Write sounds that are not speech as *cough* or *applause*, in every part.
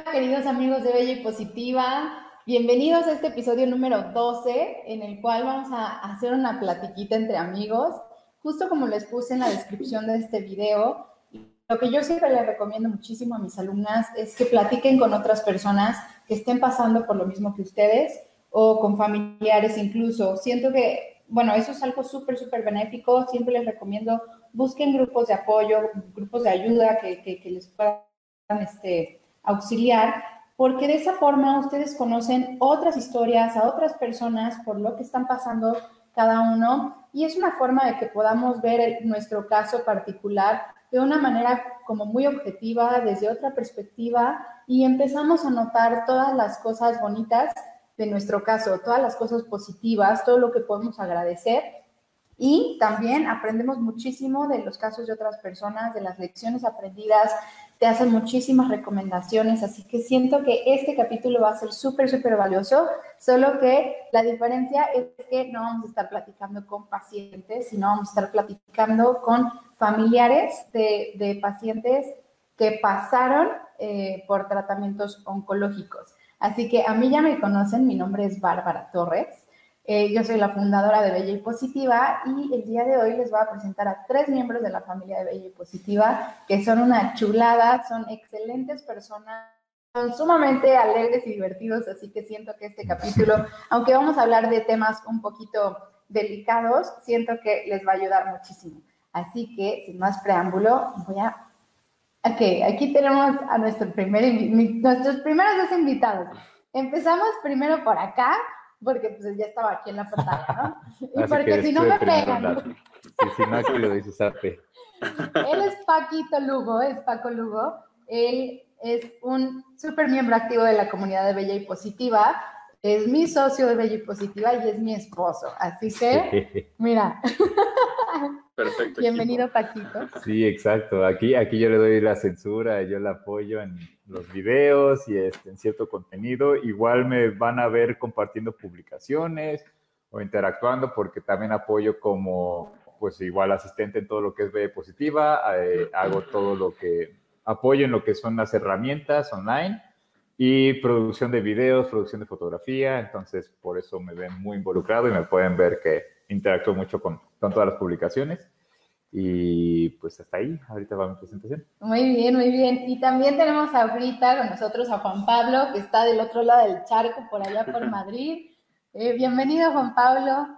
Queridos amigos de Bella y Positiva. Bienvenidos a este episodio número 12, en el cual vamos a hacer una platiquita entre amigos. Justo como les puse en la descripción de este video, lo que yo siempre les recomiendo muchísimo a mis alumnas es que platiquen con otras personas que estén pasando por lo mismo que ustedes o con familiares incluso. Siento que, bueno, eso es algo súper, súper benéfico. Siempre les recomiendo, busquen grupos de apoyo, grupos de ayuda que, que, que les puedan este, auxiliar, porque de esa forma ustedes conocen otras historias, a otras personas por lo que están pasando cada uno y es una forma de que podamos ver nuestro caso particular de una manera como muy objetiva, desde otra perspectiva y empezamos a notar todas las cosas bonitas de nuestro caso, todas las cosas positivas, todo lo que podemos agradecer y también aprendemos muchísimo de los casos de otras personas, de las lecciones aprendidas, te hacen muchísimas recomendaciones, así que siento que este capítulo va a ser súper, súper valioso, solo que la diferencia es que no vamos a estar platicando con pacientes, sino vamos a estar platicando con familiares de, pacientes que pasaron eh, por tratamientos oncológicos. Así que a mí ya me conocen, mi nombre es Bárbara Torres. Eh, yo soy la fundadora de Bella y Positiva y el día de hoy les voy a presentar a tres miembros de la familia de Bella y Positiva que son una chulada, son excelentes personas, son sumamente alegres y divertidos, así que siento que este capítulo, aunque vamos a hablar de temas un poquito delicados, siento que les va a ayudar muchísimo. Así que, sin más preámbulo, voy a... Ok, aquí tenemos a nuestro primer, nuestros primeros dos invitados. Empezamos primero por acá porque pues ya estaba aquí en la pantalla, ¿no? *laughs* Y porque si no me pegan. Si no, aquí lo dices Sape. Él es Paquito Lugo, es Paco Lugo. Él es un súper miembro activo de la comunidad de Bella y Positiva. Es mi socio de Bella y Positiva y es mi esposo. Así que, *laughs* mira. Perfecto. Bienvenido, Paquito. Sí, exacto. Aquí, aquí yo le doy la censura, yo la apoyo en los videos y este, en cierto contenido. Igual me van a ver compartiendo publicaciones o interactuando porque también apoyo como, pues igual asistente en todo lo que es B positiva, eh, hago todo lo que apoyo en lo que son las herramientas online y producción de videos, producción de fotografía, entonces por eso me ven muy involucrado y me pueden ver que interactúo mucho con, con todas las publicaciones. Y pues hasta ahí, ahorita va mi presentación. Muy bien, muy bien. Y también tenemos ahorita con nosotros a Juan Pablo, que está del otro lado del charco, por allá por *laughs* Madrid. Eh, bienvenido, Juan Pablo.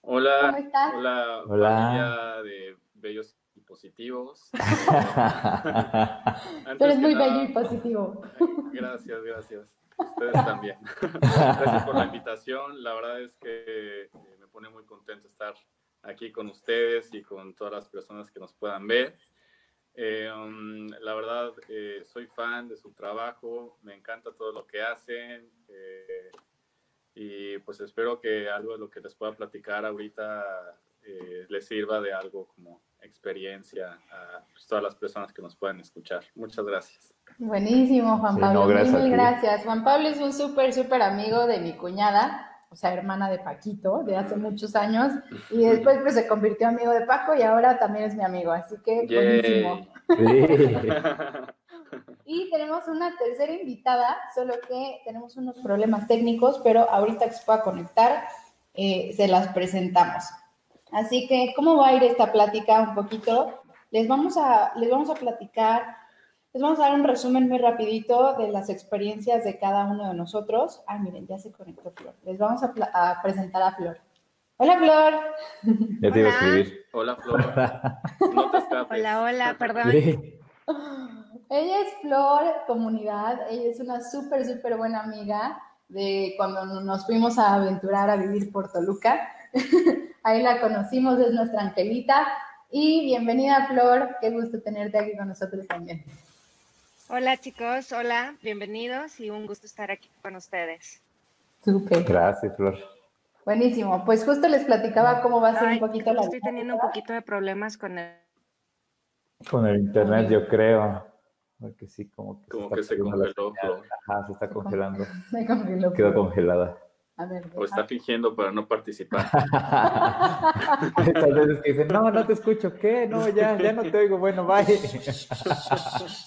Hola. ¿Cómo estás? Hola, Hola. familia de bellos y positivos. *laughs* Tú eres muy bello y positivo. *laughs* Gracias, gracias. Ustedes también. Gracias por la invitación. La verdad es que eh, me pone muy contento estar aquí con ustedes y con todas las personas que nos puedan ver. Eh, um, la verdad, eh, soy fan de su trabajo, me encanta todo lo que hacen eh, y pues espero que algo de lo que les pueda platicar ahorita eh, les sirva de algo como experiencia a pues, todas las personas que nos puedan escuchar. Muchas gracias. Buenísimo, Juan Sí, Pablo. no, gracias mil, mil gracias. Juan Pablo es un súper, súper amigo de mi cuñada, o sea, hermana de Paquito, de hace muchos años. Y después pues se convirtió amigo de Paco y ahora también es mi amigo. Así que buenísimo. *laughs* Y tenemos una tercera invitada, solo que tenemos unos problemas técnicos, pero ahorita que se pueda conectar, eh, se las presentamos. Así que, ¿cómo va a ir esta plática un poquito? Les vamos a, les vamos a platicar, les vamos a dar un resumen muy rapidito de las experiencias de cada uno de nosotros. Ah, miren, ya se conectó Flor. Les vamos a, presentar a Flor. Hola, Flor. Ya te iba a escribir. Hola, Flor. No te escapes. Hola, hola, perdón. Sí. Ella es Flor Comunidad, ella es una súper, súper buena amiga de cuando nos fuimos a aventurar a vivir por Toluca. *laughs* Ahí la conocimos, es nuestra Angelita. Y bienvenida, Flor, qué gusto tenerte aquí con nosotros también. Hola chicos, hola, bienvenidos y un gusto estar aquí con ustedes. Súper. Gracias, Flor. Buenísimo. Pues justo les platicaba cómo va a ser Ay, un poquito la estoy teniendo un poquito de problemas con el... Con el internet, yo creo. Porque sí, como que Como está que se congeló. Ajá, se está congelando. *laughs* Me congeló. Quedó congelada. A ver, O está fingiendo para no participar. *laughs* Hay veces que dicen, no, no te escucho, ¿qué? No, ya, ya no te oigo, bueno, bye. *laughs*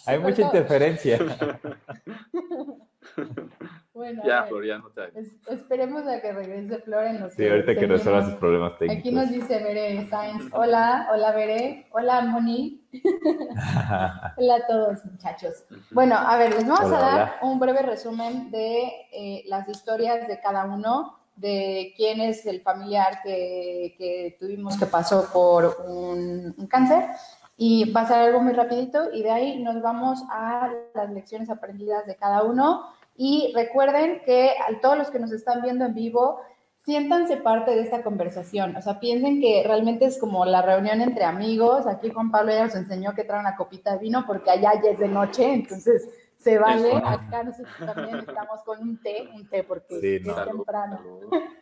Hay mucha interferencia. *laughs* Bueno, ya, Flor, ya no te Esperemos a que regrese Flor en los Sí, ahorita que resuelva sus problemas técnicos. Aquí nos dice Bere Sainz. Hola, hola Bere. Hola Moni. *laughs* hola a todos, muchachos. Bueno, a ver, les vamos a dar un breve resumen de eh, las historias de cada uno, de quién es el familiar que, que tuvimos que pasó por un, un cáncer. Y va a ser algo muy rapidito y de ahí nos vamos a las lecciones aprendidas de cada uno y recuerden que a todos los que nos están viendo en vivo, siéntanse parte de esta conversación. O sea, piensen que realmente es como la reunión entre amigos. Aquí Juan Pablo ya nos enseñó que trae una copita de vino porque allá ya es de noche, entonces se vale. Acá nosotros también estamos con un té, un té porque es temprano.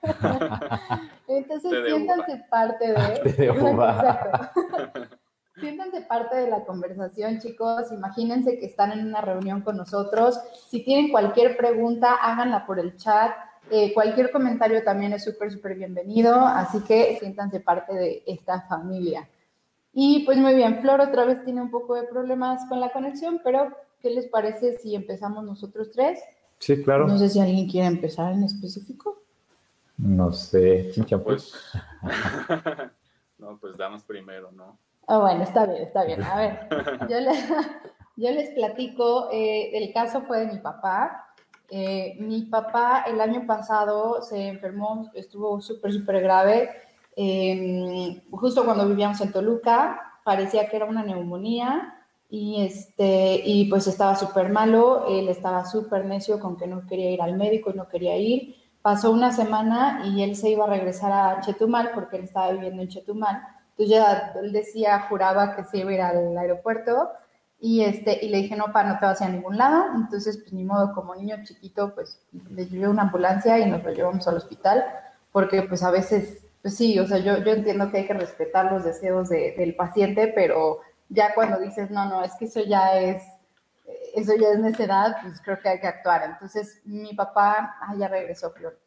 *laughs* entonces siéntanse parte de... *laughs* *laughs* Siéntanse parte de la conversación, chicos. Imagínense que están en una reunión con nosotros. Si tienen cualquier pregunta, háganla por el chat. Eh, cualquier comentario también es súper, súper bienvenido. Así que siéntanse parte de esta familia. Y pues muy bien, Flor otra vez tiene un poco de problemas con la conexión, pero ¿qué les parece si empezamos nosotros tres? Sí, claro. No sé si alguien quiere empezar en específico. No sé, pues. *laughs* no, pues damos primero, ¿no? Ah, bueno, está bien, está bien. A ver, *laughs* *laughs* yo, les platico, eh, el caso fue de mi papá. Eh, mi papá el año pasado se enfermó, estuvo súper, súper grave. Em, justo cuando vivíamos en Toluca, parecía que era una neumonía y, este, y pues estaba súper malo. Él estaba súper necio con que no quería ir al médico y no quería ir. Pasó una semana y él se iba a regresar a Chetumal porque él estaba viviendo en Chetumal entonces ya él decía, juraba que se iba a ir al aeropuerto y, este, y le dije, no, pa, no te vas a ningún lado. Entonces, pues ni modo, como niño chiquito, pues le llevé una ambulancia y nos lo llevamos al hospital, porque pues a veces, pues sí, o sea, yo, yo entiendo que hay que respetar los deseos del paciente, pero ya cuando dices, no, no, es que eso ya es, eso ya es necedad, pues creo que hay que actuar. Entonces, mi papá, ah, ya regresó, Flor,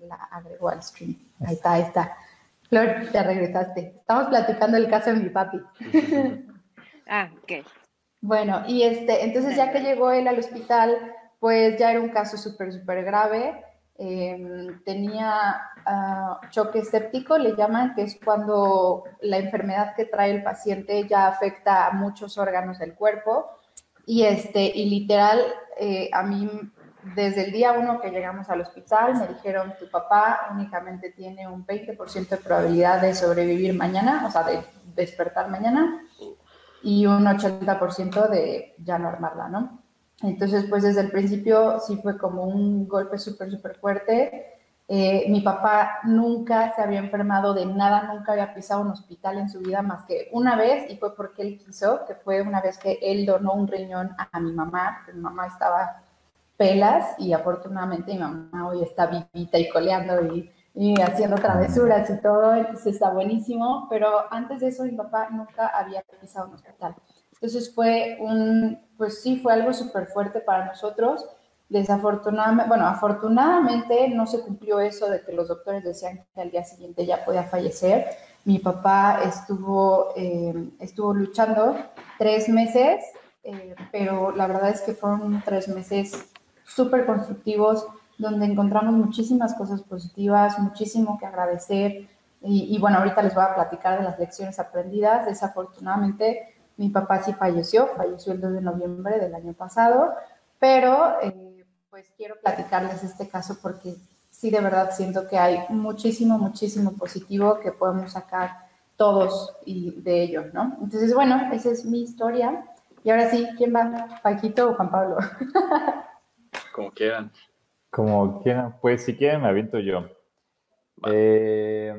la agregó al stream. Ahí está, ahí está. Flor, ya regresaste. Estamos platicando el caso de mi papi. *laughs* ah, ok. Bueno, y este, entonces ya que llegó él al hospital, pues ya era un caso súper, súper grave. Em, tenía uh, choque séptico, le llaman, que es cuando la enfermedad que trae el paciente ya afecta a muchos órganos del cuerpo. Y, este, y literal, eh, a mí desde el día uno que llegamos al hospital me dijeron, tu papá únicamente tiene un 20% de probabilidad de sobrevivir mañana, o sea, de despertar mañana, y un 80% de ya no armarla, ¿no? Entonces, pues desde el principio sí fue como un golpe súper, súper fuerte. Eh, mi papá nunca se había enfermado de nada, nunca había pisado un hospital en su vida más que una vez, y fue porque él quiso, que fue una vez que él donó un riñón a mi mamá, que mi mamá estaba pelas y afortunadamente mi mamá hoy está vivita y coleando y, haciendo travesuras y todo, entonces está buenísimo, pero antes de eso mi papá nunca había pisado un hospital. Entonces fue un, pues sí, fue algo súper fuerte para nosotros. Desafortunadamente, bueno, afortunadamente no se cumplió eso de que los doctores decían que al día siguiente ya podía fallecer. Mi papá estuvo, eh, estuvo luchando tres meses, eh, pero la verdad es que fueron tres meses súper constructivos, donde encontramos muchísimas cosas positivas, muchísimo que agradecer. Y, bueno, ahorita les voy a platicar de las lecciones aprendidas. Desafortunadamente, mi papá sí falleció, falleció el 2 de noviembre del año pasado, pero eh, pues quiero platicarles este caso porque sí de verdad siento que hay muchísimo, muchísimo positivo que podemos sacar todos y de ello, ¿no? Entonces, bueno, esa es mi historia. Y ahora sí, ¿quién va? ¿Paquito o Juan Pablo? *laughs* Como quieran. Como quieran. Pues si quieren me aviento yo. Eh,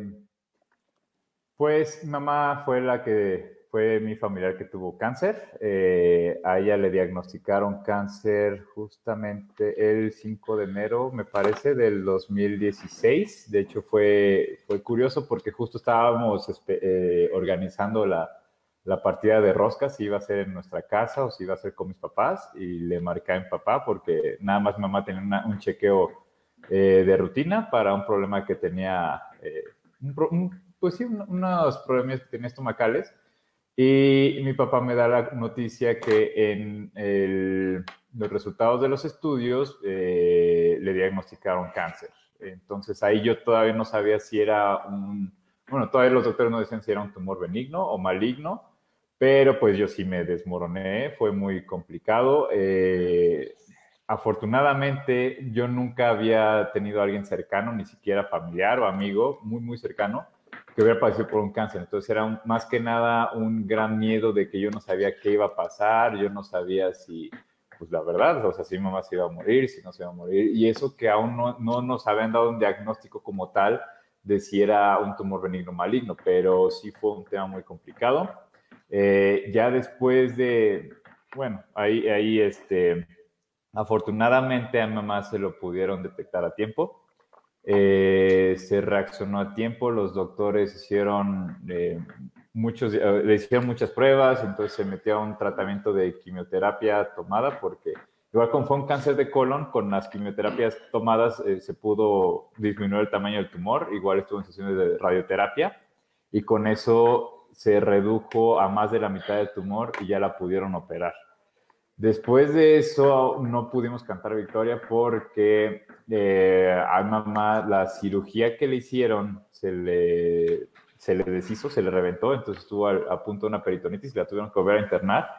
pues mamá fue la que fue mi familiar que tuvo cáncer. Eh, a ella le diagnosticaron cáncer justamente el 5 de enero, me parece, del 2016. De hecho, fue, fue curioso porque justo estábamos eh, organizando la, la partida de roscas si iba a ser en nuestra casa o si iba a ser con mis papás y le marqué a mi papá porque nada más mamá tenía un chequeo eh, de rutina para un problema que tenía, eh, pues sí, unos problemas que tenía estomacales y mi papá me da la noticia que en los resultados de los estudios eh, le diagnosticaron cáncer. Entonces ahí yo todavía no sabía si era un, bueno, todavía los doctores no decían si era un tumor benigno o maligno, pero pues yo sí me desmoroné, fue muy complicado. Eh, afortunadamente yo nunca había tenido a alguien cercano, ni siquiera familiar o amigo, muy, muy cercano, que hubiera padecido por un cáncer. Entonces era más que nada un gran miedo de que yo no sabía qué iba a pasar, yo no sabía si, pues la verdad, o sea, si mi mamá se iba a morir, si no se iba a morir. Y eso que aún no, no nos habían dado un diagnóstico como tal de si era un tumor benigno maligno, pero sí fue un tema muy complicado. Eh, ya después de, bueno, ahí, ahí este, afortunadamente a mamá se lo pudieron detectar a tiempo. Eh, se reaccionó a tiempo, los doctores hicieron eh, muchos, le hicieron muchas pruebas, entonces se metió a un tratamiento de quimioterapia tomada porque igual como fue un cáncer de colon, con las quimioterapias tomadas se pudo disminuir el tamaño del tumor, igual estuvo en sesiones de radioterapia y con eso se redujo a más de la mitad del tumor y ya la pudieron operar. Después de eso no pudimos cantar victoria porque eh, a mamá la cirugía que le hicieron se le, se le deshizo, se le reventó, entonces estuvo a, punto de una peritonitis, la tuvieron que volver a internar.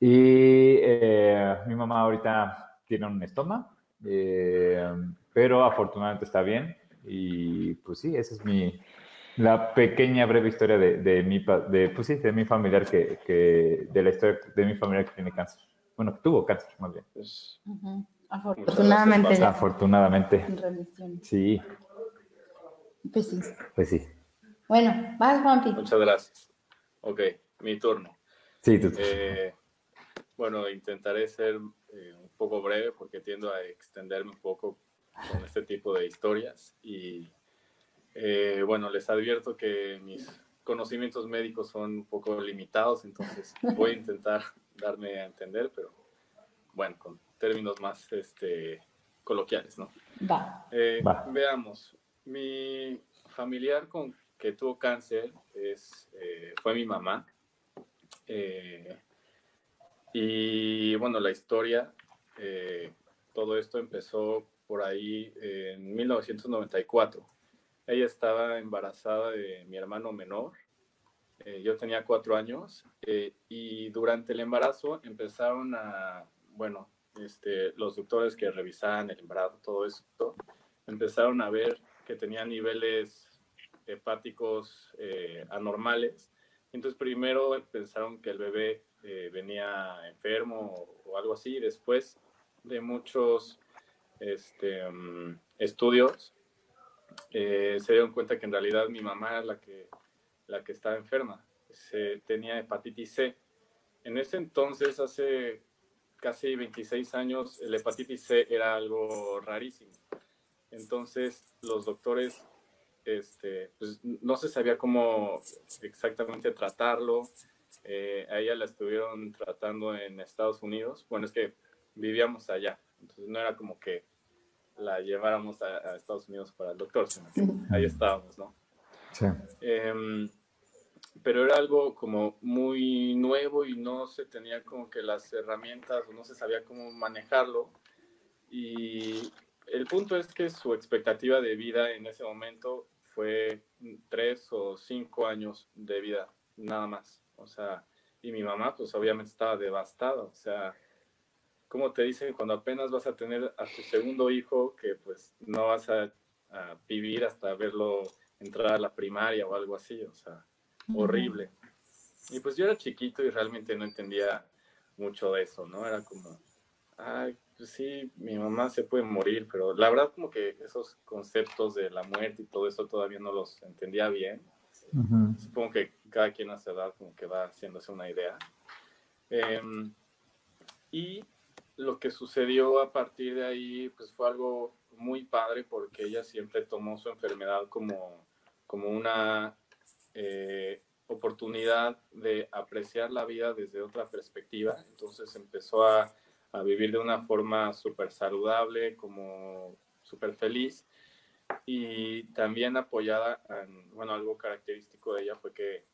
Y eh, mi mamá ahorita tiene un estoma, eh, pero afortunadamente está bien. Y pues sí, esa es mi, la pequeña breve historia de, de mi, de, pues sí, de mi familiar que, que, de la historia de mi familiar que tiene cáncer. Bueno, que tuvo cáncer, más bien. Pues, Afortunadamente. Afortunadamente. Sí. Pues sí. Pues sí. Bueno, vas, Juanpi. Muchas gracias. Ok, mi turno. Sí, tú. Eh, bueno, intentaré ser eh, un poco breve porque tiendo a extenderme un poco con este tipo de historias y eh, bueno, les advierto que mis conocimientos médicos son un poco limitados, entonces *laughs* voy a intentar darme a entender, pero bueno, con términos más este, coloquiales, ¿no? Eh, Va. Veamos, mi familiar con que tuvo cáncer es, eh, fue mi mamá. y bueno, la historia, todo esto empezó por ahí en 1994 ella estaba embarazada de mi hermano menor. Eh, yo tenía cuatro años eh, y durante el embarazo empezaron a, bueno, este, los doctores que revisaban el embarazo, todo esto, empezaron a ver que tenía niveles hepáticos eh, anormales. Entonces primero pensaron que el bebé venía enfermo o, algo así. Después de muchos este, mm, estudios, eh, se dieron cuenta que en realidad mi mamá era la que, la que estaba enferma. Se, tenía hepatitis C. En ese entonces, hace casi 26 años, la hepatitis C era algo rarísimo. Entonces, los doctores este, pues, no se sabía cómo exactamente tratarlo. Eh, a ella la estuvieron tratando en Estados Unidos. Bueno, es que vivíamos allá. Entonces, no era como que la lleváramos a, Estados Unidos para el doctor, ahí estábamos, ¿no? Sí. Em, pero era algo como muy nuevo y no se tenía como que las herramientas o no se sabía cómo manejarlo. Y el punto es que su expectativa de vida en ese momento fue tres o cinco años de vida, nada más. O sea, y mi mamá pues obviamente estaba devastada, o sea, como te dicen cuando apenas vas a tener a tu segundo hijo que pues no vas a, vivir hasta verlo entrar a la primaria o algo así, o sea, horrible. Y pues yo era chiquito y realmente no entendía mucho de eso, ¿no? Era como, ay, pues sí, mi mamá se puede morir, pero la verdad como que esos conceptos de la muerte y todo eso todavía no los entendía bien. Supongo que cada quien a su edad como que va haciéndose una idea. Em, y lo que sucedió a partir de ahí, pues fue algo muy padre porque ella siempre tomó su enfermedad como, como una eh, oportunidad de apreciar la vida desde otra perspectiva. Entonces empezó a, a vivir de una forma súper saludable, como súper feliz. Y también apoyada, en, bueno, algo característico de ella fue que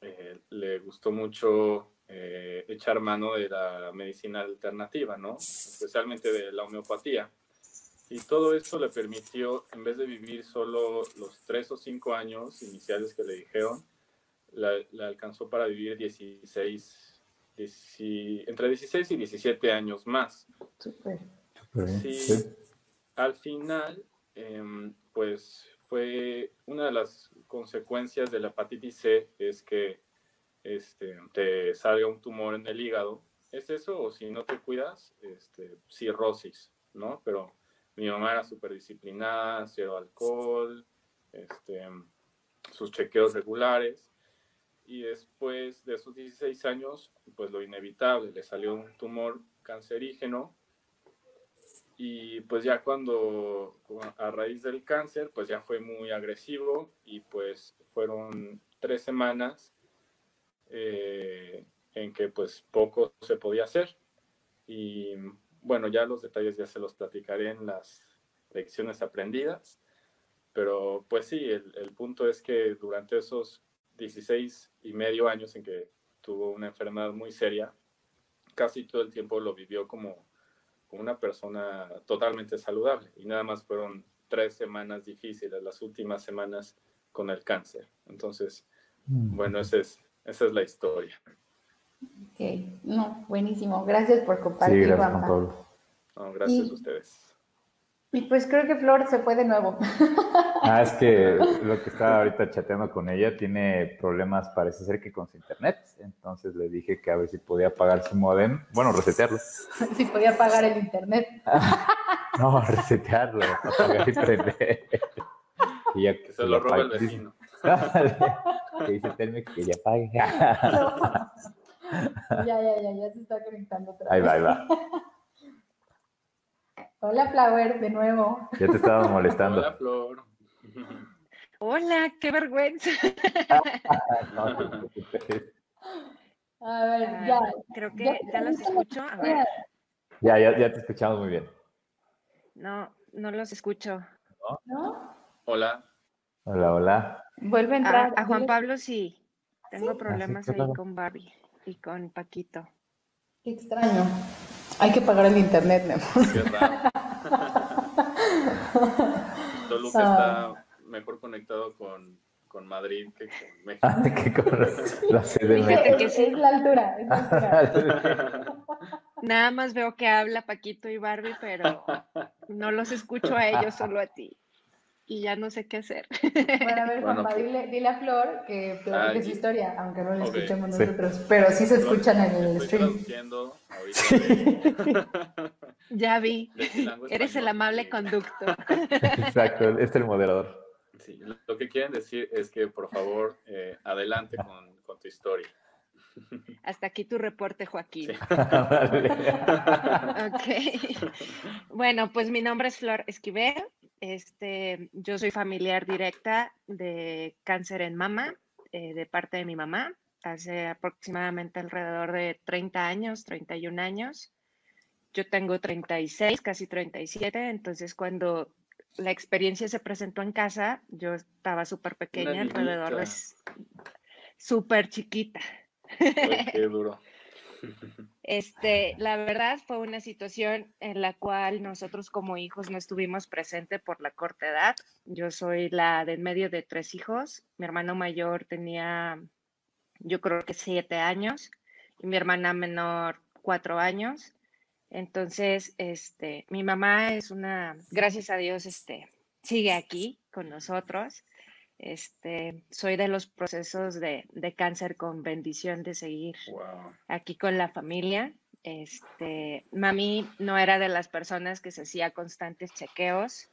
eh, le gustó mucho eh, echar mano de la medicina alternativa, ¿no? Especialmente de la homeopatía. Y todo esto le permitió, en vez de vivir solo los tres o cinco años iniciales que le dijeron, la, alcanzó para vivir 16, entre 16 y 17 años más. Sí, Al final, em, pues fue una de las consecuencias de la hepatitis C es que este, te salga un tumor en el hígado. ¿Es eso? O si no te cuidas, este, cirrosis, ¿no? Pero mi mamá era súper disciplinada, cero alcohol, este, sus chequeos regulares. Y después de esos 16 años, pues lo inevitable, le salió un tumor cancerígeno. Y pues ya cuando, a raíz del cáncer, pues ya fue muy agresivo y pues fueron tres semanas eh, en que pues poco se podía hacer. Y bueno, ya los detalles ya se los platicaré en las lecciones aprendidas, pero pues sí, el, punto es que durante esos 16 y medio años en que tuvo una enfermedad muy seria, casi todo el tiempo lo vivió como, como una persona totalmente saludable y nada más fueron tres semanas difíciles, las últimas semanas con el cáncer. Entonces, mm. bueno, ese es, esa es la historia. Ok, no, buenísimo. Gracias por compartir, sí, gracias, Juan Pablo. No, gracias a ustedes. Y pues creo que Flor se fue de nuevo. *laughs* Ah, es que *laughs* lo que estaba ahorita chateando con ella tiene problemas, parece ser que con su internet. Entonces le dije que a ver si podía apagar su modem. Bueno, resetearlo. si podía apagar el internet. *laughs* no, resetearlo, apagar y prender. Y ya que se lo roba el vecino. Que dice Telmex que ya pague. *laughs* Ya, ya, ya, ya se está conectando otra vez. Ahí va, ahí va. *laughs* Hola, Flower, de nuevo. Ya te estaba molestando. Hola, Flor. Hola, qué vergüenza. *laughs* A ver, ya. Creo que ya, los escucho. A ver. Ya, ya, ya te escuchamos muy bien. No, no los escucho. ¿No? Hola. Hola, hola. Vuelve a entrar. A, Juan Pablo sí. Tengo ah, problemas ahí con Barbie y con Paquito. Qué extraño. Hay que pagar el internet, mi amor. Qué raro. *laughs* Toluca ah. está mejor conectado con, con, Madrid que con México. Ah, que con la sede es, la altura, es la altura. *laughs* Nada más veo que habla Paquito y Barbie, pero no los escucho a ellos, solo a ti y ya no sé qué hacer. Bueno, a ver, Juanpa, pues dile, dile, a Flor que platique su historia, aunque no la escuchemos nosotros, pero sí se escuchan en el stream. ya vi, eres el amable conductor. Exacto, este es el moderador. Sí, lo que quieren decir es que por favor eh, adelante con, con, tu historia. Hasta aquí tu reporte, Joaquín. *laughs* ok. Bueno, pues mi nombre es Flor Esquivel, este, yo soy familiar directa de cáncer en mama eh, de parte de mi mamá, hace aproximadamente alrededor de 30 años, 31 años. Yo tengo 36, casi 37, entonces cuando la experiencia se presentó en casa, yo estaba súper pequeña, alrededor de súper chiquita. Qué *laughs* duro. *laughs* Este, la verdad fue una situación en la cual nosotros como hijos no estuvimos presentes por la corta edad. Yo soy la de en medio de tres hijos. Mi hermano mayor tenía, yo creo que siete años y mi hermana menor cuatro años. Entonces, este, mi mamá es una, gracias a Dios, este, sigue aquí con nosotros. Este, soy de los procesos de, cáncer con bendición de seguir aquí con la familia. Este, mami no era de las personas que se hacía constantes chequeos.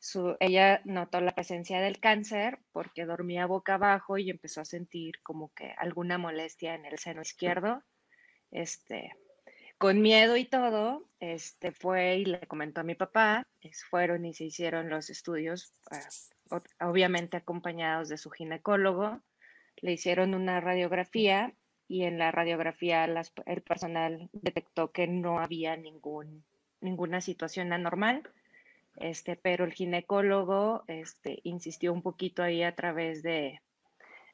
Su, ella notó la presencia del cáncer porque dormía boca abajo y empezó a sentir como que alguna molestia en el seno izquierdo. Este, con miedo y todo, este, fue y le comentó a mi papá, fueron y se hicieron los estudios obviamente acompañados de su ginecólogo. Le hicieron una radiografía y en la radiografía el personal detectó que no había ningún, ninguna situación anormal, este, pero el ginecólogo este, insistió un poquito ahí a través de,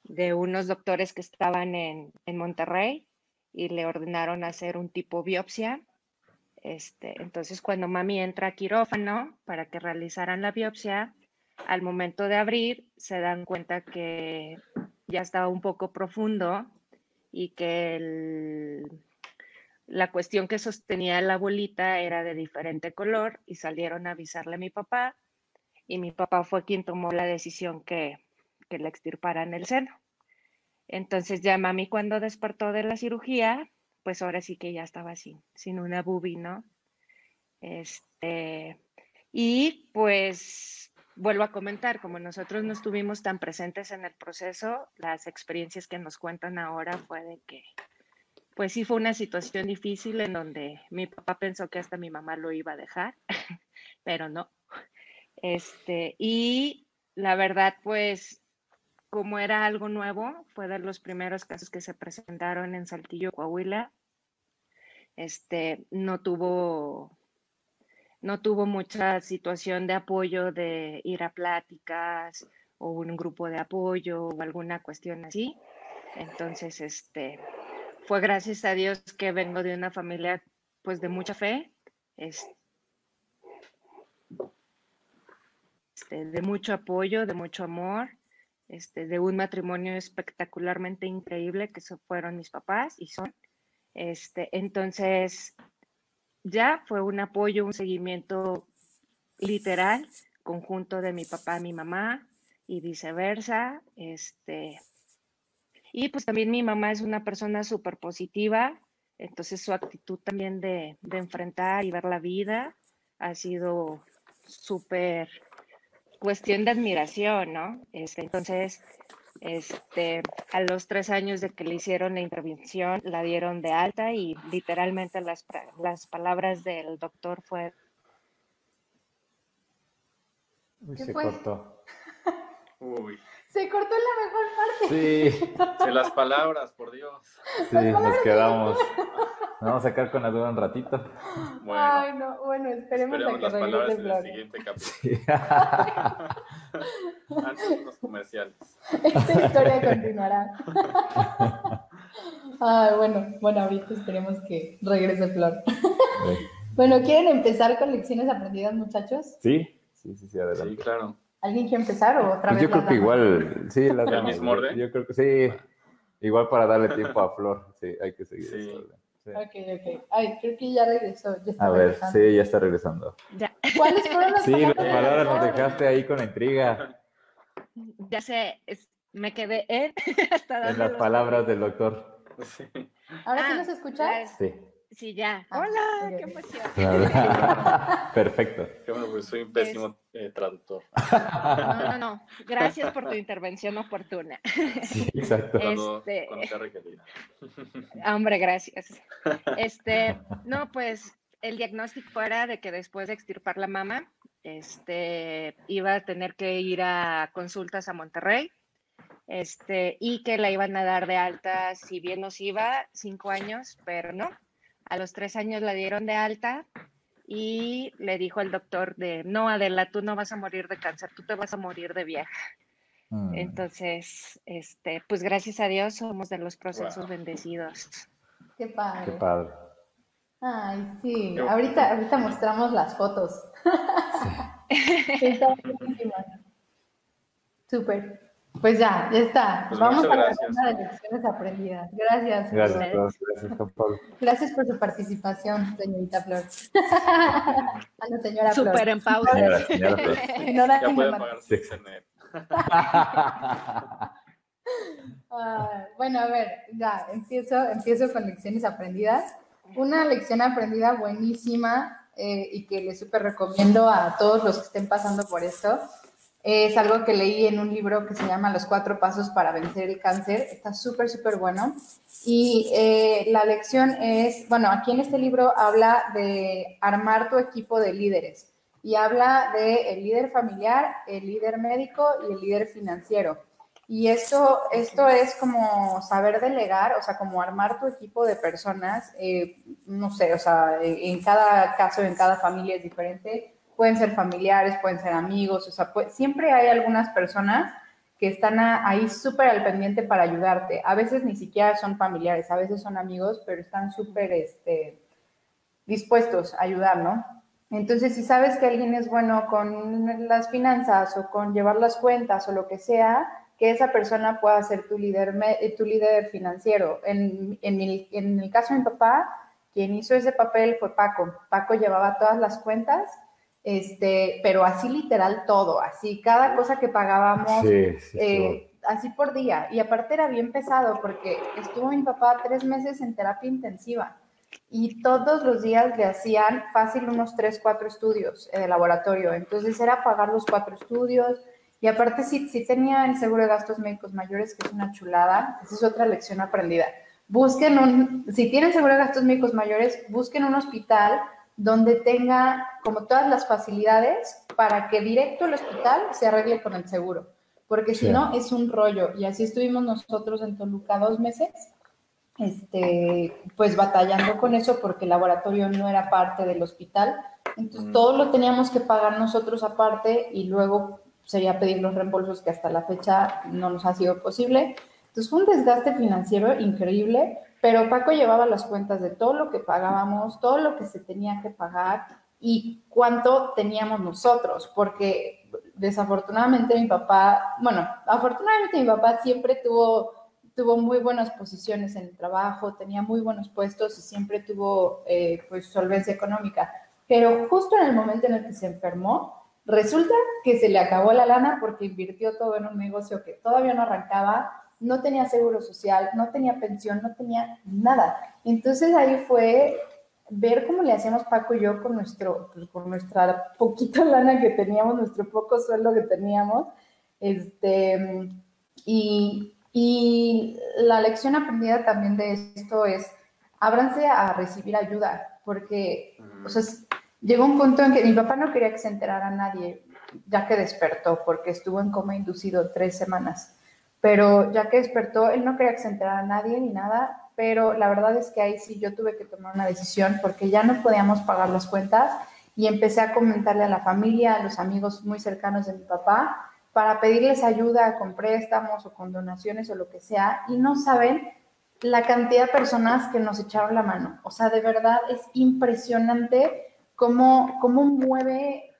de unos doctores que estaban en, en Monterrey y le ordenaron hacer un tipo biopsia. Este, entonces, cuando mami entra a quirófano para que realizaran la biopsia, al momento de abrir se dan cuenta que ya estaba un poco profundo y que la cuestión que sostenía la bolita era de diferente color y salieron a avisarle a mi papá y mi papá fue quien tomó la decisión que, que le extirparan el seno. Entonces ya mami cuando despertó de la cirugía, pues ahora sí que ya estaba así, sin una bubi, ¿no? Este, y pues vuelvo a comentar, como nosotros no estuvimos tan presentes en el proceso, las experiencias que nos cuentan ahora fue de que, pues sí fue una situación difícil en donde mi papá pensó que hasta mi mamá lo iba a dejar, *laughs* pero no. Este, y la verdad, pues como era algo nuevo, fue de los primeros casos que se presentaron en Saltillo, Coahuila. Este, no tuvo, no tuvo mucha situación de apoyo de ir a pláticas o un grupo de apoyo o alguna cuestión así. Entonces, este, fue gracias a Dios que vengo de una familia pues de mucha fe, este, de mucho apoyo, de mucho amor este, de un matrimonio espectacularmente increíble que fueron mis papás y son. Este, entonces, ya fue un apoyo, un seguimiento literal, conjunto de mi papá mi mamá y viceversa. Este, y pues también mi mamá es una persona súper positiva, entonces su actitud también de, de enfrentar y ver la vida ha sido súper cuestión de admiración, ¿no? Este, entonces, este, a los tres años de que le hicieron la intervención, la dieron de alta y literalmente las, las palabras del doctor fue... Uy, se cortó. *laughs* Uy. Se cortó la mejor parte. Sí. De las palabras, por Dios. Sí, nos quedamos. *laughs* Nos vamos a sacar con la duda un ratito. Bueno, Ay, no, bueno, esperemos, esperemos a que las palabras regrese en el Flor. siguiente capítulo. Sí. *laughs* Antes de los comerciales. Esta historia continuará. Ay, bueno, bueno, ahorita esperemos que regrese Flor. Bueno, ¿quieren empezar con lecciones aprendidas, muchachos? Sí, sí, sí, sí, Sí, adelante. claro. ¿Alguien quiere empezar o otra Pues vez? yo creo que igual, sí, las ¿El mismo yo- orden? Yo creo que sí. Igual para darle tiempo a Flor, sí, hay que seguir Sí. orden. Sí. Ok, ok. Ay, creo que ya regresó. Ya está A ver, regresando. sí, ya está regresando. Ya, ¿Cuáles fueron las Sí, las palabras? palabras nos dejaste ahí con la intriga ya sé, es- me quedé en, *laughs* hasta en las los palabras del doctor. Sí. ¿Ahora sí Ah, nos escuchas? Sí. Sí, ya. Ah, Hola, qué emoción. *laughs* *laughs* Perfecto. Qué bueno, pues soy un pésimo eh, traductor. No, no, no. Gracias por tu *laughs* intervención oportuna. Sí, exacto. Este- requerida. Hombre, gracias. Este, no, pues el diagnóstico era de que después de extirpar la mama, este, iba a tener que ir a consultas a Monterrey, este, y que la iban a dar de alta, si bien nos iba, cinco años, pero no. A los tres años la dieron de alta y le dijo el doctor de, no, Adela, tú no vas a morir de cáncer, tú te vas a morir de vieja. Mm. Entonces, este, pues gracias a Dios somos de los procesos Wow. bendecidos. Qué padre. Qué padre. Ay, sí. Ahorita, ahorita mostramos las fotos. *laughs* Está buenísima. Súper. Pues ya, ya está. Pues Vamos a muchas la gracias. ronda de lecciones aprendidas. Gracias. Gracias, Flor. Gracias. Gracias por su participación, señorita Flor. *laughs* a la señora Flor. Súper en pausa. Señora, señora Flor. *laughs* Señora Ya puede pagar su Sí. internet. *laughs* Ah, bueno, a ver, ya, empiezo, empiezo con lecciones aprendidas. Una lección aprendida buenísima eh, y que les súper recomiendo a todos los que estén pasando por esto. Es algo que leí en un libro que se llama Los cuatro pasos para vencer el cáncer. Está súper, súper bueno. Y eh, la lección es, bueno, aquí en este libro habla de armar tu equipo de líderes y habla de el líder familiar, el líder médico y el líder financiero. Y esto, esto es como saber delegar, o sea, como armar tu equipo de personas, eh, no sé, o sea, en cada caso, en cada familia es diferente. Pueden ser familiares, pueden ser amigos, o sea, pues, siempre hay algunas personas que están ahí súper al pendiente para ayudarte. A veces ni siquiera son familiares, a veces son amigos, pero están súper este, dispuestos a ayudar, ¿no? Entonces, si sabes que alguien es bueno con las finanzas o con llevar las cuentas o lo que sea, que esa persona pueda ser tu líder, tu líder financiero. En, en, en el caso de mi papá, quien hizo ese papel fue Paco. Paco llevaba todas las cuentas este, pero así literal todo, así cada cosa que pagábamos, eh, así por día. Y aparte era bien pesado porque estuvo mi papá tres meses en terapia intensiva y todos los días le hacían fácil unos tres, cuatro estudios de laboratorio. Entonces era pagar los cuatro estudios. Y aparte sí, sí tenía el seguro de gastos médicos mayores, que es una chulada. Esa es otra lección aprendida. Busquen un, si tienen seguro de gastos médicos mayores, busquen un hospital donde tenga como todas las facilidades para que directo al hospital se arregle con el seguro, porque si no es un rollo. Y así estuvimos nosotros en Toluca dos meses, este, pues batallando con eso porque el laboratorio no era parte del hospital. Entonces mm. todo lo teníamos que pagar nosotros aparte y luego sería pedir los reembolsos que hasta la fecha no nos ha sido posible. Entonces fue un desgaste financiero increíble, pero Paco llevaba las cuentas de todo lo que pagábamos, todo lo que se tenía que pagar y cuánto teníamos nosotros, porque desafortunadamente mi papá, bueno, afortunadamente mi papá siempre tuvo, tuvo muy buenas posiciones en el trabajo, tenía muy buenos puestos y siempre tuvo eh, pues solvencia económica, pero justo en el momento en el que se enfermó, resulta que se le acabó la lana porque invirtió todo en un negocio que todavía no arrancaba no tenía seguro social, no tenía pensión, no tenía nada. Entonces ahí fue ver cómo le hacíamos Paco y yo con nuestro, pues, con nuestra poquita *laughs* lana que teníamos, nuestro poco sueldo que teníamos. Este, y, y la lección aprendida también de esto es, ábranse a recibir ayuda, porque o sea, llegó un punto en que mi papá no quería que se enterara nadie, ya que despertó, porque estuvo en coma inducido tres semanas pero ya que despertó, él no quería enterara a nadie ni nada, pero la verdad es que ahí sí yo tuve que tomar una decisión porque ya no podíamos pagar las cuentas y empecé a comentarle a la familia, a los amigos muy cercanos de mi papá, para pedirles ayuda con préstamos o con donaciones o lo que sea, y no saben la cantidad de personas que nos echaron la mano. O sea, de verdad es impresionante cómo, cómo mueve,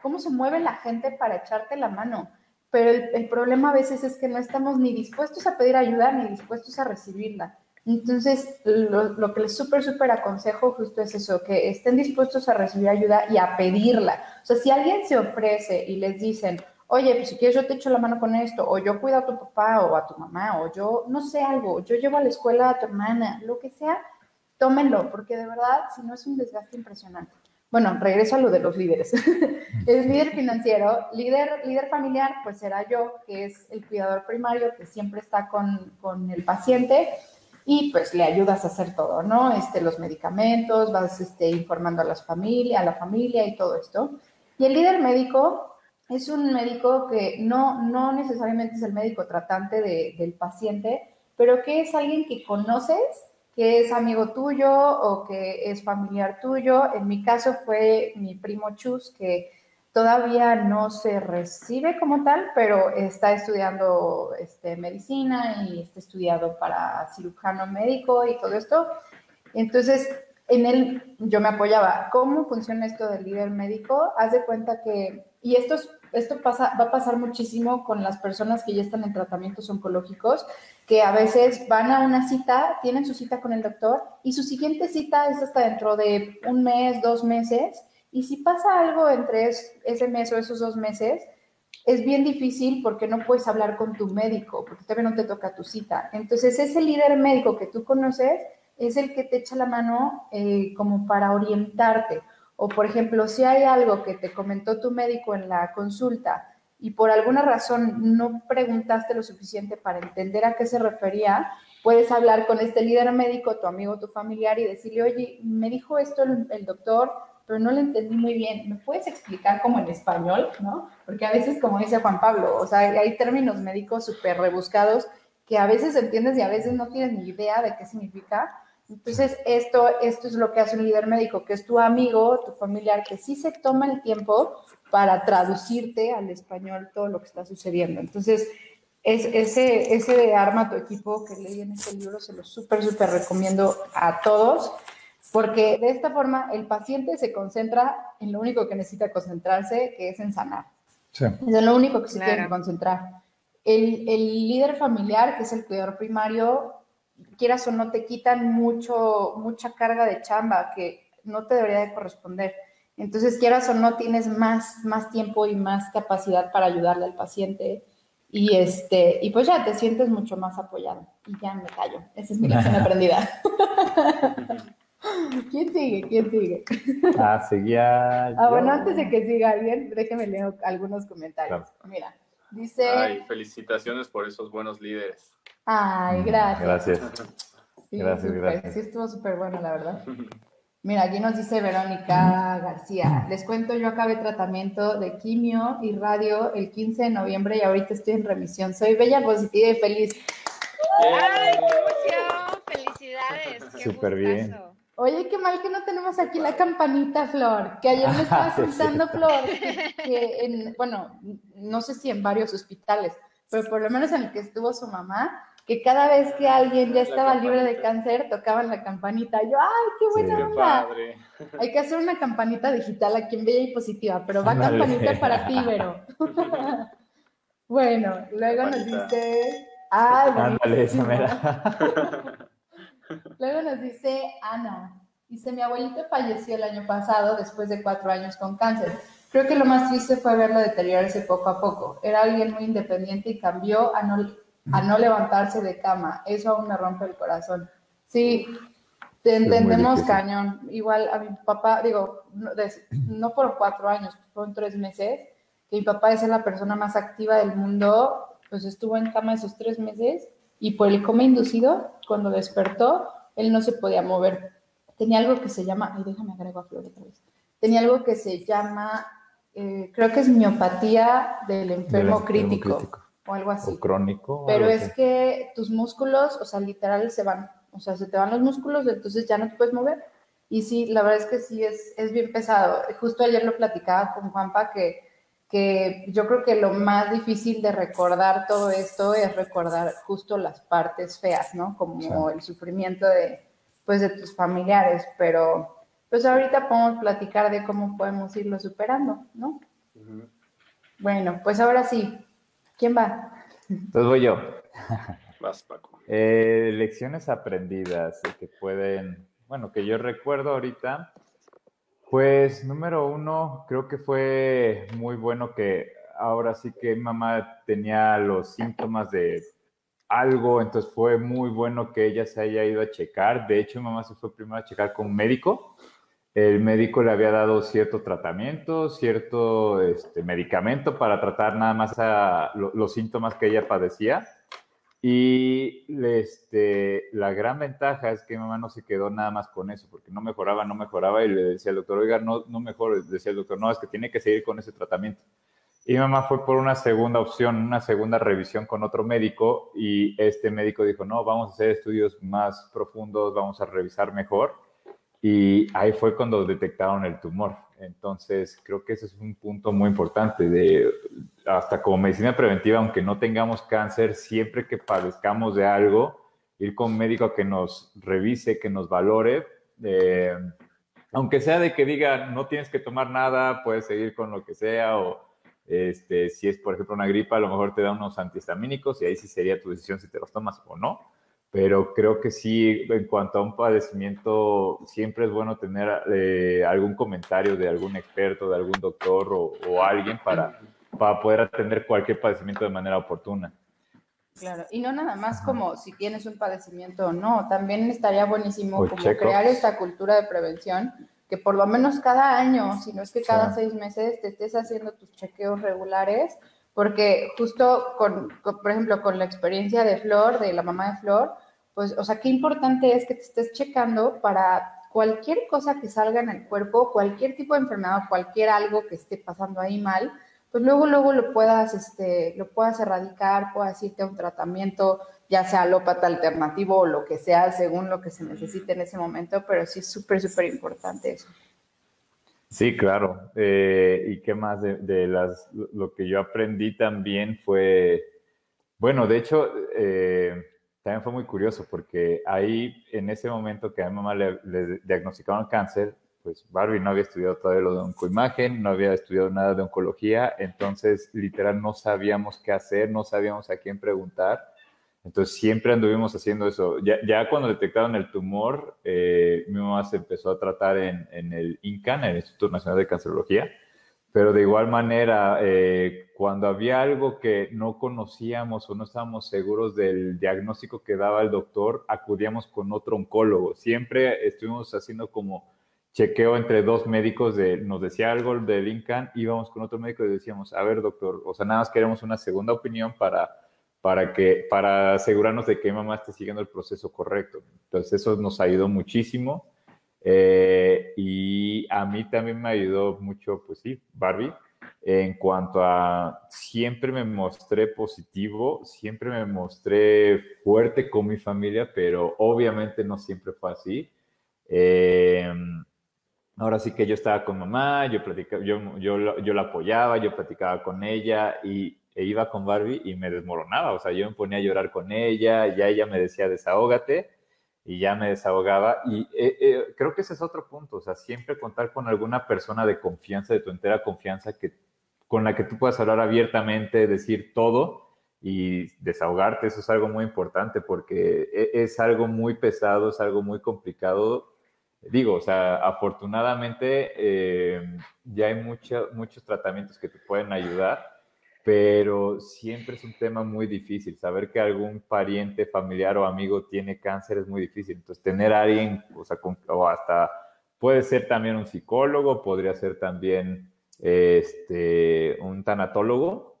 cómo se mueve la gente para echarte la mano pero el, problema a veces es que no estamos ni dispuestos a pedir ayuda ni dispuestos a recibirla. Entonces, lo, que les súper, súper aconsejo justo es eso, que estén dispuestos a recibir ayuda y a pedirla. O sea, si alguien se ofrece y les dicen, oye, pues si quieres yo te echo la mano con esto, o yo cuido a tu papá o a tu mamá, o yo no sé algo, yo llevo a la escuela a tu hermana, lo que sea, tómenlo, porque de verdad, si no es un desgaste impresionante. Bueno, regreso a lo de los líderes. *laughs* el líder financiero, líder, líder familiar, pues será yo, que es el cuidador primario, que siempre está con, con el paciente y pues le ayudas a hacer todo, ¿no? Este, los medicamentos, vas este, informando a, las familia, a la familia y todo esto. Y el líder médico es un médico que no, no necesariamente es el médico tratante de, del paciente, pero que es alguien que conoces que es amigo tuyo o que es familiar tuyo. En mi caso fue mi primo Chus, que todavía no se recibe como tal, pero está estudiando este, medicina y está estudiado para cirujano médico y todo esto. Entonces, en él yo me apoyaba. ¿Cómo funciona esto del líder médico? Haz de cuenta que, y esto es esto pasa, va a pasar muchísimo con las personas que ya están en tratamientos oncológicos, que a veces van a una cita, tienen su cita con el doctor y su siguiente cita es hasta dentro de un mes, dos meses. Y si pasa algo entre ese mes o esos dos meses, es bien difícil porque no puedes hablar con tu médico, porque todavía no te toca tu cita. Entonces, ese líder médico que tú conoces es el que te echa la mano eh, como para orientarte. O, por ejemplo, si hay algo que te comentó tu médico en la consulta y por alguna razón no preguntaste lo suficiente para entender a qué se refería, puedes hablar con este líder médico, tu amigo, tu familiar y decirle, oye, me dijo esto el, doctor, pero no lo entendí muy bien. ¿Me puedes explicar como en español, no? Porque a veces, como dice Juan Pablo, o sea, hay términos médicos súper rebuscados que a veces entiendes y a veces no tienes ni idea de qué significa. Entonces, esto, esto es lo que hace un líder médico, que es tu amigo, tu familiar, que sí se toma el tiempo para traducirte al español todo lo que está sucediendo. Entonces, es, ese, ese de Arma tu equipo que leí en este libro, se lo súper, súper recomiendo a todos, porque de esta forma el paciente se concentra en lo único que necesita concentrarse, que es en sanar. Sí. Es lo único que se tiene que concentrar. El, el, líder familiar, que es el cuidador primario, quieras o no, te quitan mucho, mucha carga de chamba que no te debería de corresponder. Entonces, quieras o no, tienes más, más tiempo y más capacidad para ayudarle al paciente y, este, y pues ya te sientes mucho más apoyado. Y ya me callo. Esa es mi lección *laughs* aprendida. *laughs* ¿Quién sigue? ¿Quién sigue? Ah, seguía. Ah, bueno, antes de que siga alguien, déjeme leer algunos comentarios. Mira, dice. Ay, felicitaciones por esos buenos líderes. Ay, gracias. Gracias. gracias, gracias. Sí, estuvo súper bueno, la verdad. Mira, aquí nos dice Verónica García. Les cuento, yo acabé tratamiento de quimio y radio el 15 de noviembre y ahorita estoy en remisión. Soy bella, positiva y feliz. ¡Ay, qué emoción! ¡Felicidades! Súper bien. Oye, qué mal que no tenemos aquí la campanita, Flor, que ayer me estaba *laughs* contando, Flor, que, en, bueno, no sé si en varios hospitales, pero por lo menos en el que estuvo su mamá, que cada vez que alguien ya estaba libre de cáncer, tocaban la campanita. Yo, ¡ay, qué buena onda! Hay que hacer una campanita digital aquí en Bella y Positiva, pero va campanita para ti, Vero. *laughs* bueno, luego nos dice... ¡Ay, Ándale, *laughs* Luego nos dice Ana, dice, mi abuelito falleció el año pasado después de cuatro años con cáncer. Creo que lo más triste fue verlo deteriorarse poco a poco. Era alguien muy independiente y cambió a no a no levantarse de cama. Eso aún me rompe el corazón. Sí, te entendemos cañón. Igual a mi papá, digo, no, por cuatro años, fueron tres meses, que mi papá es la persona más activa del mundo, pues estuvo en cama esos tres meses y por el coma inducido, cuando despertó, él no se podía mover. Tenía algo que se llama, ay, déjame agrego a Flor otra vez. Tenía algo que se llama, eh, creo que es miopatía del enfermo, crítico o algo así. crónico. Pero es que tus músculos, o sea, literal se van, o sea, se te van los músculos, entonces ya no te puedes mover. Y sí, la verdad es que sí, es, es bien pesado. Justo ayer lo platicaba con Juanpa que, que yo creo que lo más difícil de recordar todo esto es recordar justo las partes feas, ¿no? Como el sufrimiento de, pues, de tus familiares, pero pues ahorita podemos platicar de cómo podemos irlo superando, ¿no? Bueno, pues ahora sí, ¿Quién va? Entonces voy yo. Vas, Paco. Eh, lecciones aprendidas que pueden, bueno, que yo recuerdo ahorita. Pues número uno, creo que fue muy bueno que ahora sí que mamá tenía los síntomas de algo, entonces fue muy bueno que ella se haya ido a checar. De hecho, mamá se fue primero a checar con un médico el médico le había dado cierto tratamiento, cierto este, medicamento para tratar nada más los síntomas que ella padecía. Y este, la gran ventaja es que mi mamá no se quedó nada más con eso, porque no mejoraba, no mejoraba, y le decía al doctor, oiga, no, no mejor, decía el doctor, no, es que tiene que seguir con ese tratamiento. Y mi mamá fue por una segunda opción, una segunda revisión con otro médico, y este médico dijo, no, vamos a hacer estudios más profundos, vamos a revisar mejor y ahí fue cuando detectaron el tumor. Entonces, creo que ese es un punto muy importante de hasta como medicina preventiva, aunque no tengamos cáncer, siempre que padezcamos de algo, ir con un médico que nos revise, que nos valore, eh, aunque sea de que diga no tienes que tomar nada, puedes seguir con lo que sea, o este, si es por ejemplo una gripa, a lo mejor te da unos antihistamínicos y ahí sí sería tu decisión si te los tomas o no pero creo que sí, en cuanto a un padecimiento, siempre es bueno tener eh, algún comentario de algún experto, de algún doctor o, alguien para, para poder atender cualquier padecimiento de manera oportuna. Claro, y no nada más como si tienes un padecimiento o no, también estaría buenísimo como crear esta cultura de prevención, que por lo menos cada año, si no es que cada seis meses, te estés haciendo tus chequeos regulares porque justo con, por ejemplo, con la experiencia de Flor, de la mamá de Flor, pues, o sea, qué importante es que te estés checando para cualquier cosa que salga en el cuerpo, cualquier tipo de enfermedad, cualquier algo que esté pasando ahí mal, pues luego, luego lo puedas, este, lo puedas erradicar, puedas irte a un tratamiento, ya sea alópata alternativo o lo que sea, según lo que se necesite en ese momento, pero sí es súper, súper importante eso. Sí, claro. Eh, ¿Y qué más de, las, lo que yo aprendí también fue Bueno, de hecho, eh, también fue muy curioso porque ahí, en ese momento que a mi mamá le, le diagnosticaron cáncer, pues Barbie no había estudiado todavía lo de oncoimagen, no había estudiado nada de oncología, entonces literal no sabíamos qué hacer, no sabíamos a quién preguntar. Entonces siempre anduvimos haciendo eso. Ya, cuando detectaron el tumor, eh, mi mamá se empezó a tratar en, en, el INCAN, el Instituto Nacional de Cancerología, pero de igual manera, eh, cuando había algo que no conocíamos o no estábamos seguros del diagnóstico que daba el doctor, acudíamos con otro oncólogo. Siempre estuvimos haciendo como chequeo entre dos médicos nos decía algo del INCAN, íbamos con otro médico y decíamos, a ver, doctor, o sea, nada más queremos una segunda opinión para, para, que, para asegurarnos de que mamá esté siguiendo el proceso correcto. Entonces, eso nos ayudó muchísimo. Eh, y a mí también me ayudó mucho, pues sí, Barbie, en cuanto a siempre me mostré positivo, siempre me mostré fuerte con mi familia, pero obviamente no siempre fue así. Eh, ahora sí que yo estaba con mamá, yo, platicaba, yo, yo, yo la apoyaba, yo platicaba con ella y e iba con Barbie y me desmoronaba, o sea, yo me ponía a llorar con ella, ya ella me decía desahógate y ya me desahogaba y eh, eh, creo que ese es otro punto, o sea, siempre contar con alguna persona de confianza, de tu entera confianza, que, con la que tú puedas hablar abiertamente, decir todo y desahogarte, eso es algo muy importante porque e, es algo muy pesado, es algo muy complicado. Digo, o sea, afortunadamente eh, ya hay muchos tratamientos que te pueden ayudar, pero siempre es un tema muy difícil. Saber que algún pariente, familiar o amigo tiene cáncer es muy difícil. Entonces, tener a alguien, o sea, o hasta puede ser también un psicólogo, podría ser también este, un tanatólogo,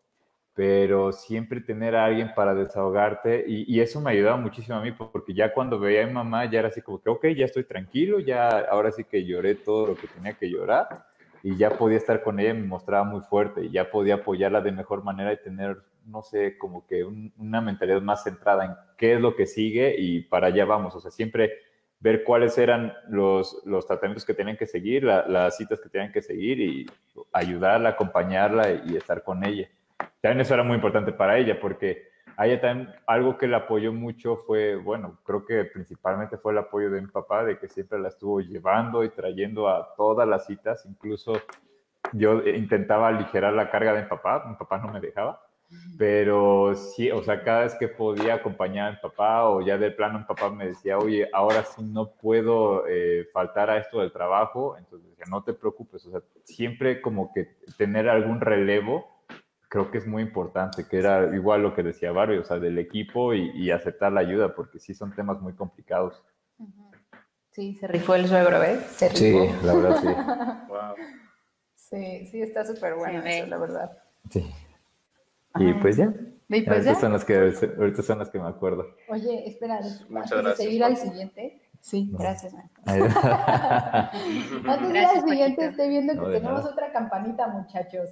pero siempre tener a alguien para desahogarte y, eso me ayudaba muchísimo a mí porque ya cuando veía a mi mamá ya era así como que, ok, ya estoy tranquilo, ya ahora sí que lloré todo lo que tenía que llorar y ya podía estar con ella, me mostraba muy fuerte y ya podía apoyarla de mejor manera y tener, no sé, como que una mentalidad más centrada en qué es lo que sigue y para allá vamos, o sea, siempre ver cuáles eran los, los tratamientos que tenían que seguir, las citas que tenían que seguir y ayudarla, acompañarla y estar con ella. También eso era muy importante para ella, porque a ella también algo que la apoyó mucho fue, bueno, creo que principalmente fue el apoyo de mi papá, de que siempre la estuvo llevando y trayendo a todas las citas, incluso yo intentaba aligerar la carga de mi papá, mi papá no me dejaba, pero sí, o sea, cada vez que podía acompañar a mi papá o ya de plano mi papá me decía, oye, ahora sí no puedo eh, faltar a esto del trabajo, entonces decía, no te preocupes, o sea, siempre como que tener algún relevo creo que es muy importante, que era igual lo que decía Barrio, o sea, del equipo y, aceptar la ayuda, porque sí son temas muy complicados. Sí, se rifó el suegro, ¿ves? Sí, la verdad, sí. *laughs* wow. Sí, sí, está súper bueno eso, la verdad. Sí. Y pues ya. ¿Y pues ahorita, Son las que, ahorita son las que me acuerdo. Oye, espera, Muchas antes de seguir al siguiente. Sí, gracias, *laughs* Antes de ir al siguiente, estoy viendo que tenemos otra campanita, muchachos.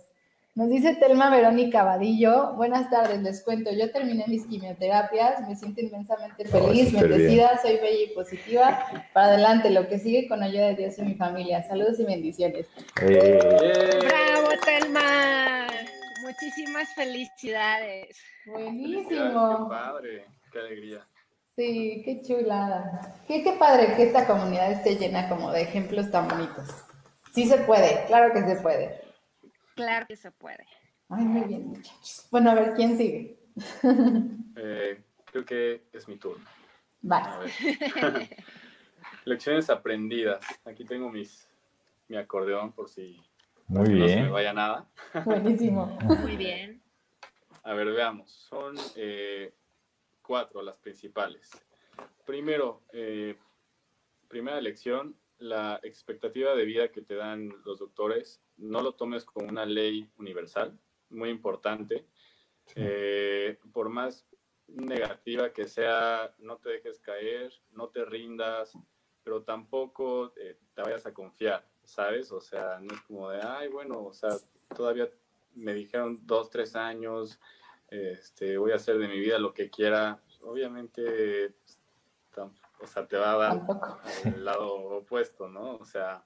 Nos dice Telma Verónica Vadillo, buenas tardes, les cuento, yo terminé mis quimioterapias, me siento inmensamente feliz, bendecida, soy bella y positiva, para adelante, lo que sigue con ayuda de Dios y mi familia, saludos y bendiciones. Eh. ¡Bravo, Telma! Muchísimas felicidades. Buenísimo. qué padre, qué alegría. Sí, qué chulada. Qué, qué padre que esta comunidad esté llena como de ejemplos tan bonitos. Sí se puede, claro que se puede. Claro que se puede. Ay, muy bien, muchachos. Bueno, a ver, ¿quién sigue? *laughs* Eh, creo que es mi turno. Vale. *laughs* Lecciones aprendidas. Aquí tengo mis, mi acordeón por si muy no se me vaya nada. Buenísimo. *laughs* Muy bien. A ver, veamos. Son eh, cuatro las principales. Primero, eh, primera lección, la expectativa de vida que te dan los doctores no lo tomes como una ley universal, muy importante. Eh, por más negativa que sea, no te dejes caer, no te rindas, pero tampoco eh, te vayas a confiar, ¿sabes? O sea, no es como de, ay, bueno, o sea, todavía me dijeron dos, tres años, este, voy a hacer de mi vida lo que quiera. Obviamente, o sea, te va a dar el lado opuesto, ¿no? O sea,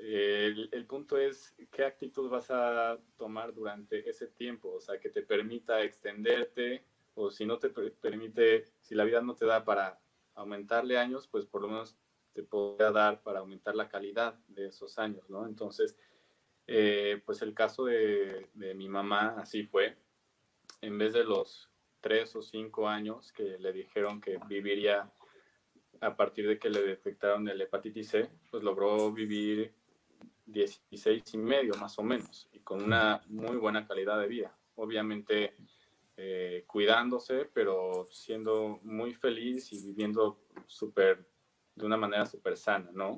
el, punto es qué actitud vas a tomar durante ese tiempo, o sea, que te permita extenderte o si no te permite, si la vida no te da para aumentarle años, pues por lo menos te podría dar para aumentar la calidad de esos años, ¿no? Entonces, eh, pues el caso de, mi mamá así fue. En vez de los tres o cinco años que le dijeron que viviría a partir de que le detectaron el hepatitis C, pues logró vivir 16 y medio más o menos y con una muy buena calidad de vida. Obviamente eh, cuidándose, pero siendo muy feliz y viviendo súper, de una manera súper sana, ¿no?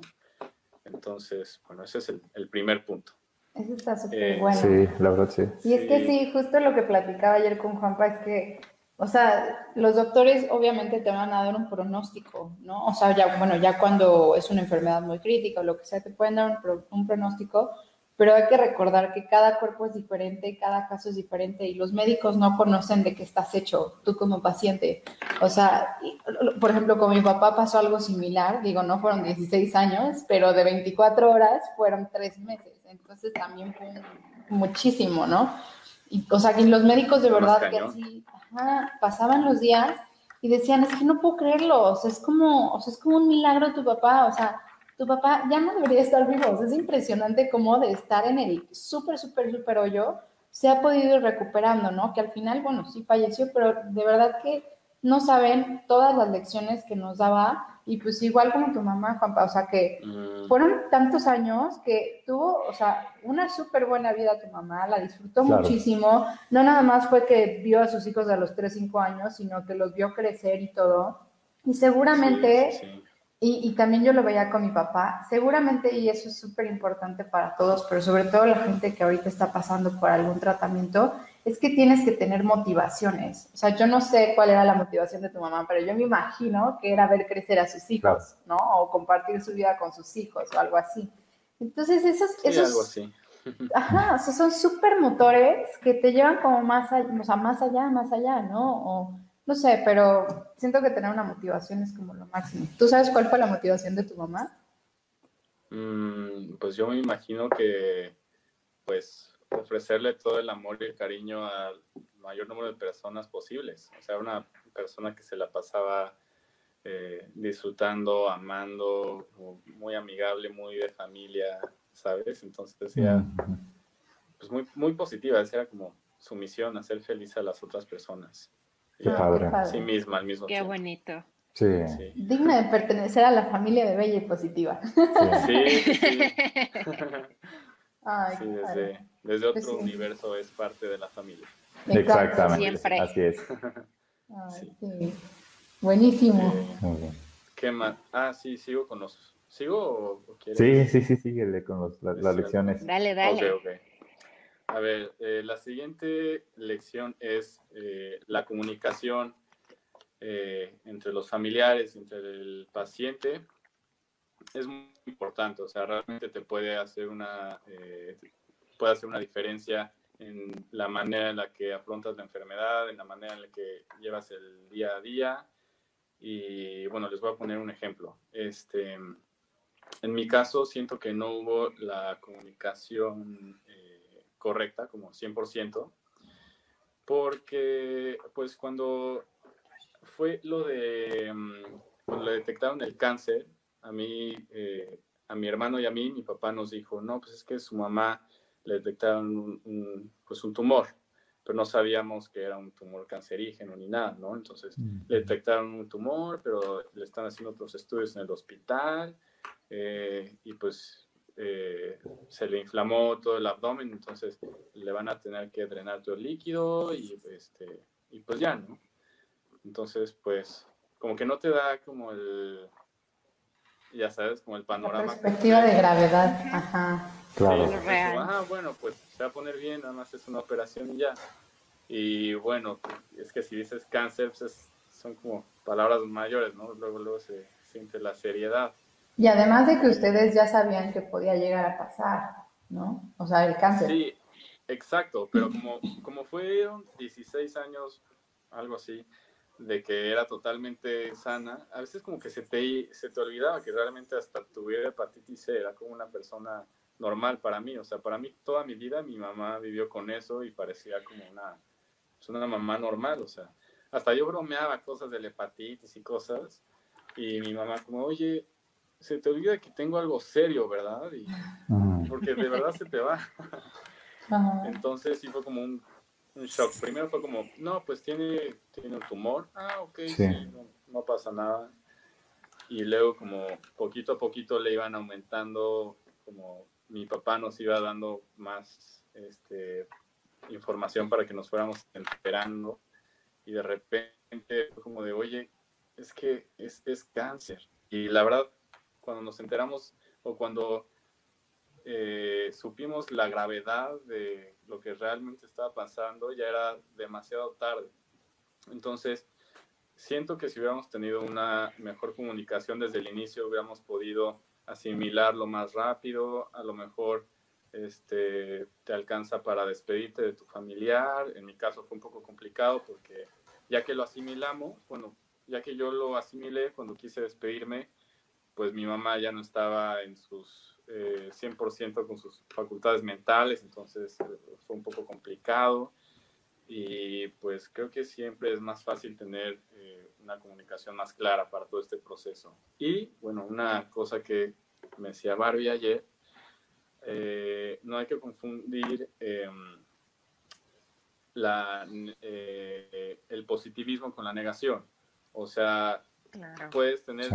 Entonces, bueno, ese es el, primer punto. Eso está súper eh, bueno. Sí, la verdad sí. Y es que sí, justo lo que platicaba ayer con Juanpa es que o sea, los doctores obviamente te van a dar un pronóstico, ¿no? O sea, ya, bueno, ya cuando es una enfermedad muy crítica o lo que sea, te pueden dar un, pronóstico, pero hay que recordar que cada cuerpo es diferente, cada caso es diferente y los médicos no conocen de qué estás hecho tú como paciente. O sea, por ejemplo, con mi papá pasó algo similar, digo, no fueron 16 años, pero de 24 horas fueron 3 meses, entonces también fue muchísimo, ¿no? Y, o sea, que los médicos de verdad que así pasaban los días y decían, es que no puedo creerlo, o sea, es como, o sea, es como un milagro tu papá, o sea, tu papá ya no debería estar vivo, es impresionante cómo de estar en el súper, súper, súper hoyo, se ha podido ir recuperando, ¿no? Que al final, bueno, sí falleció, pero de verdad que no saben todas las lecciones que nos daba y pues igual como tu mamá, Juanpa, o sea que mm. fueron tantos años que tuvo, o sea, una súper buena vida tu mamá, la disfrutó muchísimo, no nada más fue que vio a sus hijos a los 3, 5 años, sino que los vio crecer y todo. Y seguramente, Y, y, también yo lo veía con mi papá, seguramente, y eso es súper importante para todos, pero sobre todo la gente que ahorita está pasando por algún tratamiento, es que tienes que tener motivaciones. O sea, yo no sé cuál era la motivación de tu mamá, pero yo me imagino que era ver crecer a sus hijos, ¿no? O compartir su vida con sus hijos o algo así. Entonces, esos... Sí, esos algo así. *laughs* Ajá, o sea, son súper motores que te llevan como más allá, o sea, más allá, más allá, ¿no? O, no sé, pero siento que tener una motivación es como lo máximo. ¿Tú sabes cuál fue la motivación de tu mamá? Mm, pues yo me imagino que, pues, ofrecerle todo el amor y el cariño al mayor número de personas posibles. O sea, una persona que se la pasaba eh, disfrutando, amando, muy amigable, muy de familia, ¿sabes? Entonces decía, pues muy, muy positiva, era como su misión, hacer feliz a las otras personas. Qué padre. Sí misma al mismo Qué bonito. Sí. Digna de pertenecer a la familia de Bella y Positiva. Sí, sí. *laughs* sí. sí desde, desde otro universo es parte de la familia. Exactamente. Siempre. Así es. sí. Buenísimo. ¿Qué más? Ah, sí, sigo con los. ¿Sigo o, quieres? Sí, sí, sí, síguele con los, las lecciones. Dale, dale. Ok, ok. A ver, eh, la siguiente lección es eh, la comunicación eh, entre los familiares, entre el paciente es muy importante, o sea, realmente te puede hacer una, eh, puede hacer una diferencia en la manera en la que afrontas la enfermedad, en la manera en la que llevas el día a día. Y bueno, les voy a poner un ejemplo. Este, en mi caso, siento que no hubo la comunicación eh, correcta, como 100%, porque pues cuando fue lo de, mm, cuando le detectaron el cáncer, a mí, eh, a mi hermano y a mí, mi papá nos dijo, no, pues es que su mamá le detectaron un, pues un tumor, pero no sabíamos que era un tumor cancerígeno ni nada, ¿no? Entonces le detectaron un tumor, pero le están haciendo otros estudios en el hospital eh, y pues eh, se le inflamó todo el abdomen, entonces le van a tener que drenar todo el líquido y, este, y pues ya, ¿no? Entonces, pues, como que no te da como el, ya sabes, como el panorama. La perspectiva de gravedad, ajá. Claro. ah, bueno, pues se va a poner bien, nada más es una operación y ya. Y bueno, es que si dices cáncer, pues son como palabras mayores, ¿no? Luego, luego se siente la seriedad. Y además de que ustedes ya sabían que podía llegar a pasar, ¿no? O sea, el cáncer. Sí, exacto, pero como, como fueron 16 años, algo así, de que era totalmente sana, a veces como que se te, se te olvidaba que realmente hasta tuviera hepatitis C, era como una persona normal para mí, o sea, para mí toda mi vida mi mamá vivió con eso y parecía como una, pues, una mamá normal, o sea, hasta yo bromeaba cosas de la hepatitis y cosas, y mi mamá como, oye, se te olvida que tengo algo serio, ¿verdad? Y, porque de verdad se te va. Entonces sí fue como un un shock. Primero fue como, no, pues tiene, tiene un tumor. Ah, ok, sí, no, pasa nada. Y luego como poquito a poquito le iban aumentando, como mi papá nos iba dando más este, información para que nos fuéramos enterando. Y de repente fue como de, oye, es que es, es cáncer. Y la verdad, cuando nos enteramos o cuando eh, supimos la gravedad de lo que realmente estaba pasando, ya era demasiado tarde. Entonces, siento que si hubiéramos tenido una mejor comunicación desde el inicio, hubiéramos podido asimilarlo más rápido, a lo mejor este, te alcanza para despedirte de tu familiar. En mi caso fue un poco complicado porque ya que lo asimilamos, bueno, ya que yo lo asimilé cuando quise despedirme, pues mi mamá ya no estaba en sus 100% eh, con sus facultades mentales, entonces eh, fue un poco complicado y pues creo que siempre es más fácil tener eh, una comunicación más clara para todo este proceso. Y bueno, una cosa que me decía Barbie ayer, no hay que confundir em, la, el positivismo con la negación. O sea, puedes tener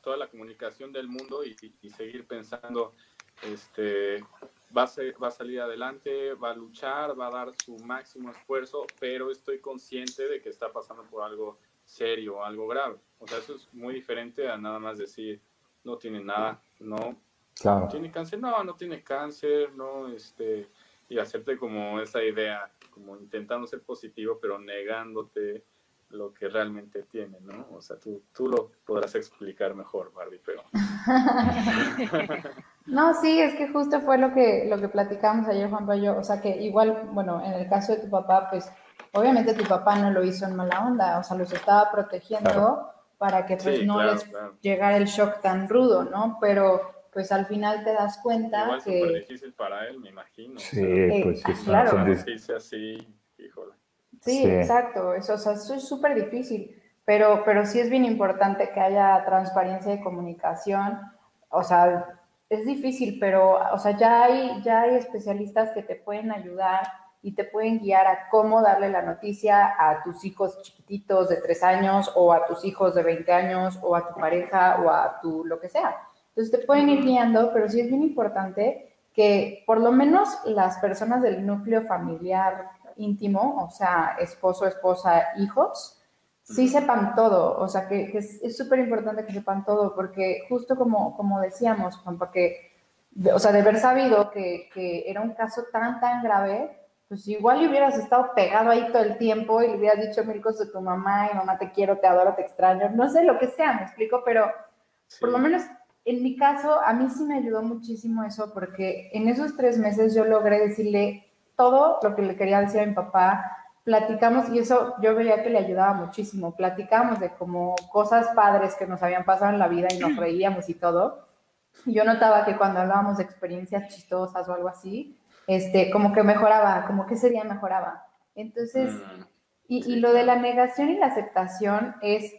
toda la comunicación del mundo y, seguir pensando, este, va a, va a salir adelante, va a luchar, va a dar su máximo esfuerzo, pero estoy consciente de que está pasando por algo serio, algo grave. O sea, eso es muy diferente a nada más decir, no tiene nada, no, tiene cáncer, no, no tiene cáncer, no, este, y hacerte como esa idea, como intentando ser positivo, pero negándote lo que realmente tiene, ¿no? O sea, tú, tú lo podrás explicar mejor, Barbie, pero... *laughs* no, sí, es que justo fue lo que, lo que platicamos ayer, Juan Pablo, o sea, que igual, bueno, en el caso de tu papá, pues, obviamente tu papá no lo hizo en mala onda, o sea, los estaba protegiendo para que pues no les llegara el shock tan rudo, ¿no? Pero pues al final te das cuenta igual que... Es difícil para él, me imagino. Sí, pues sí, claro. así, híjole. Sí, exacto, eso, o sea, eso es súper difícil, pero, pero sí es bien importante que haya transparencia y comunicación, o sea, es difícil, pero, o sea, ya hay, ya hay especialistas que te pueden ayudar y te pueden guiar a cómo darle la noticia a tus hijos chiquititos de tres años o a tus hijos de 20 años o a tu pareja o a tu lo que sea. Entonces te pueden ir guiando, pero sí es bien importante que por lo menos las personas del núcleo familiar íntimo, o sea, esposo, esposa, hijos, sí sepan todo, o sea, que, es súper importante que sepan todo, porque justo como, como decíamos, Juan, porque, o sea, de haber sabido que, que, era un caso tan, tan grave, pues igual hubieras estado pegado ahí todo el tiempo y le hubieras dicho mil cosas a tu mamá y mamá te quiero, te adoro, te extraño, no sé lo que sea, me explico, pero por lo menos en mi caso, a mí sí me ayudó muchísimo eso, porque en esos tres meses yo logré decirle todo lo que le quería decir a mi papá, platicamos y eso yo veía que le ayudaba muchísimo, platicamos de como cosas padres que nos habían pasado en la vida y nos *clears throat* reíamos y todo. yo notaba que cuando hablábamos de experiencias chistosas o algo así, este, como que mejoraba, como que ese día mejoraba. Entonces, mm, y, y lo de la negación y la aceptación es,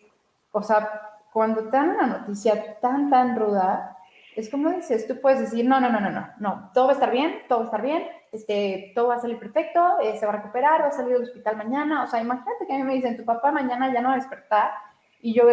o sea, cuando te dan una noticia tan, tan ruda, es como dices, tú puedes decir, no, no, no, no, no, no, todo va a estar bien, todo va a estar bien, este, todo va a salir perfecto, eh, se va a recuperar, va a salir del hospital mañana. O sea, imagínate que a mí me dicen, tu papá mañana ya no va a despertar. Y yo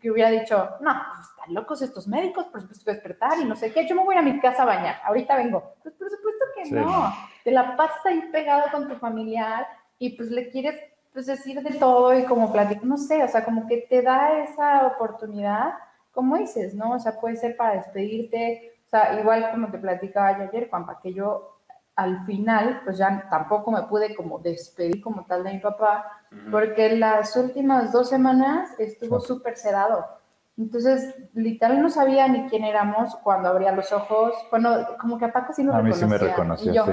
que hubiera dicho, no, pues, están locos estos médicos, por supuesto que despertar y no sé qué, yo me voy a mi casa a bañar, ahorita vengo. Pues por supuesto que no, te la pasas ahí pegado con tu familiar y pues le quieres pues decir de todo y como platicar, no sé, o sea, como que te da esa oportunidad, como dices, ¿no? O sea, puede ser para despedirte, o sea, igual como te platicaba yo ayer, Juan, para que yo al final, pues ya tampoco me pude como despedir como tal de mi papá, porque las últimas dos semanas estuvo súper sedado. Entonces, literal no sabía ni quién éramos cuando abría los ojos. Bueno, como que a Paco sí nos a mí sí me reconoció, y yo,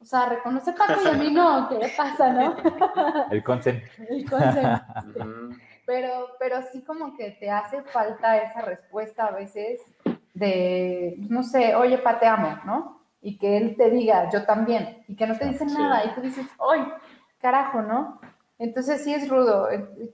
O sea, reconoce Paco y a mí no, ¿qué le pasa, no? *laughs* El consen. El consen. *laughs* pero, pero sí como que te hace falta esa respuesta a veces de, no sé, oye, pa, te amo, ¿no? Y que él te diga, yo también, y que no te dicen nada, y tú dices, ¡ay, carajo, ¿no? Entonces sí es rudo.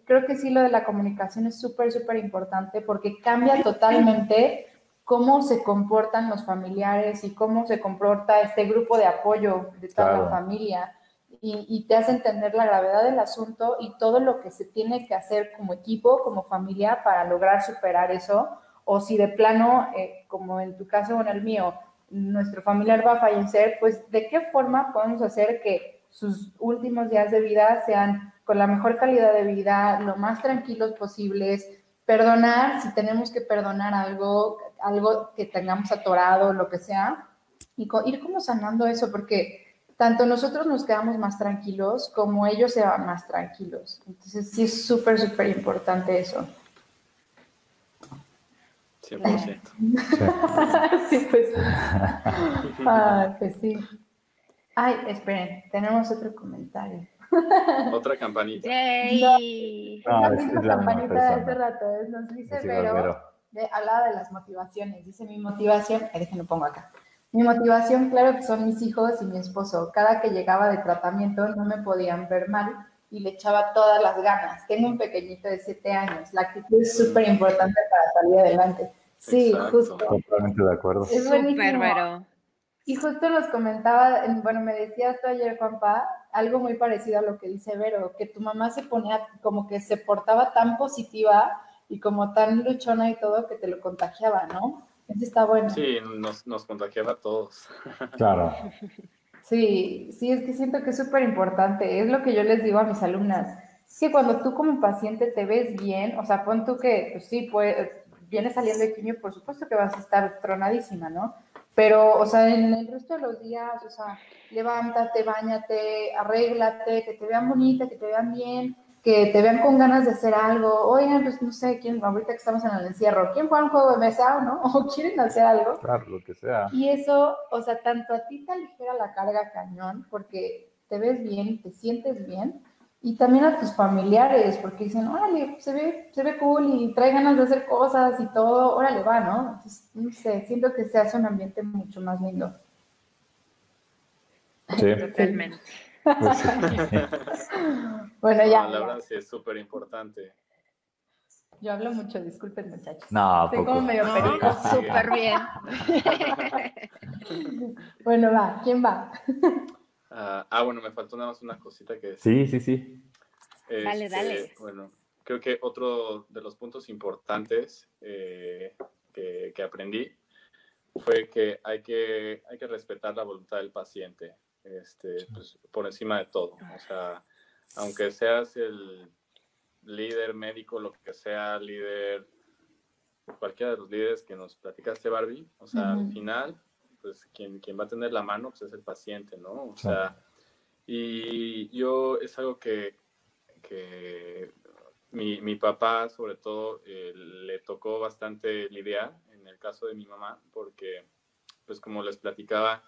Creo que sí lo de la comunicación es súper, súper importante porque cambia totalmente cómo se comportan los familiares y cómo se comporta este grupo de apoyo de toda la familia. Y, te hace entender la gravedad del asunto y todo lo que se tiene que hacer como equipo, como familia, para lograr superar eso. O si de plano, eh, como en tu caso o en el mío, nuestro familiar va a fallecer, pues de qué forma podemos hacer que sus últimos días de vida sean con la mejor calidad de vida, lo más tranquilos posibles, perdonar si tenemos que perdonar algo, algo que tengamos atorado, lo que sea, y ir como sanando eso, porque tanto nosotros nos quedamos más tranquilos como ellos se van más tranquilos. Entonces sí es súper, súper importante eso. 100%. *laughs* sí, pues. Ay, *laughs* pues sí. Ay, esperen, tenemos otro comentario. *laughs* Otra campanita. Yay. No, es, la, campanita de hace rato. Nos dice Vero, de, hablaba de las motivaciones. Dice mi motivación, ahí déjenlo pongo acá. Mi motivación, claro que son mis hijos y mi esposo. Cada que llegaba de tratamiento no me podían ver mal y le echaba todas las ganas. Tengo un pequeñito de siete años. La actitud es súper importante para salir adelante. Sí, justo. Totalmente de acuerdo. Es buenísimo. Y justo nos comentaba, bueno, me decías tú ayer, Juanpa, algo muy parecido a lo que dice Vero, que tu mamá se ponía como que se portaba tan positiva y como tan luchona y todo que te lo contagiaba, ¿no? Eso está bueno. Sí, nos, nos contagiaba a todos. *laughs* Claro. Sí, sí, es que siento que es súper importante. Es lo que yo les digo a mis alumnas. Es que cuando tú como paciente te ves bien, o sea, pon tú que, pues sí, pues, vienes saliendo de quimio, por supuesto que vas a estar tronadísima, ¿no? Pero, o sea, en el resto de los días, o sea, levántate, bañate, arréglate, que te vean bonita, que te vean bien, que te vean con ganas de hacer algo. Oigan, pues no sé quién, ahorita que estamos en el encierro, ¿quién juega un juego de mesa o no? *laughs* ¿O quieren hacer algo? Claro, lo que sea. Y eso, o sea, tanto a ti te aligera la carga cañón, porque te ves bien, te sientes bien, y también a tus familiares, porque dicen, órale, se ve, se ve cool y trae ganas de hacer cosas y todo, órale, va, ¿no? Entonces, no sé, siento que se hace un ambiente mucho más lindo. Sí. Totalmente. *laughs* bueno, ya. la verdad sí es súper importante. Yo hablo mucho, disculpen muchachos. No, Soy como medio no, Súper bien. *laughs* bueno, va, ¿quién va? Ah, ah, bueno, me faltó nada más una cosita que Sí, sí, sí. dale, este, dale. Bueno, creo que otro de los puntos importantes eh, que, aprendí fue que hay, que hay que respetar la voluntad del paciente este, pues, por encima de todo. O sea, aunque seas el líder médico, lo que sea, líder, cualquiera de los líderes que nos platicaste, Barbie, o sea, al final pues quien, quien va a tener la mano pues es el paciente, ¿no? O sea, y yo es algo que, que mi, mi, papá sobre todo eh, le tocó bastante lidiar en el caso de mi mamá, porque pues como les platicaba,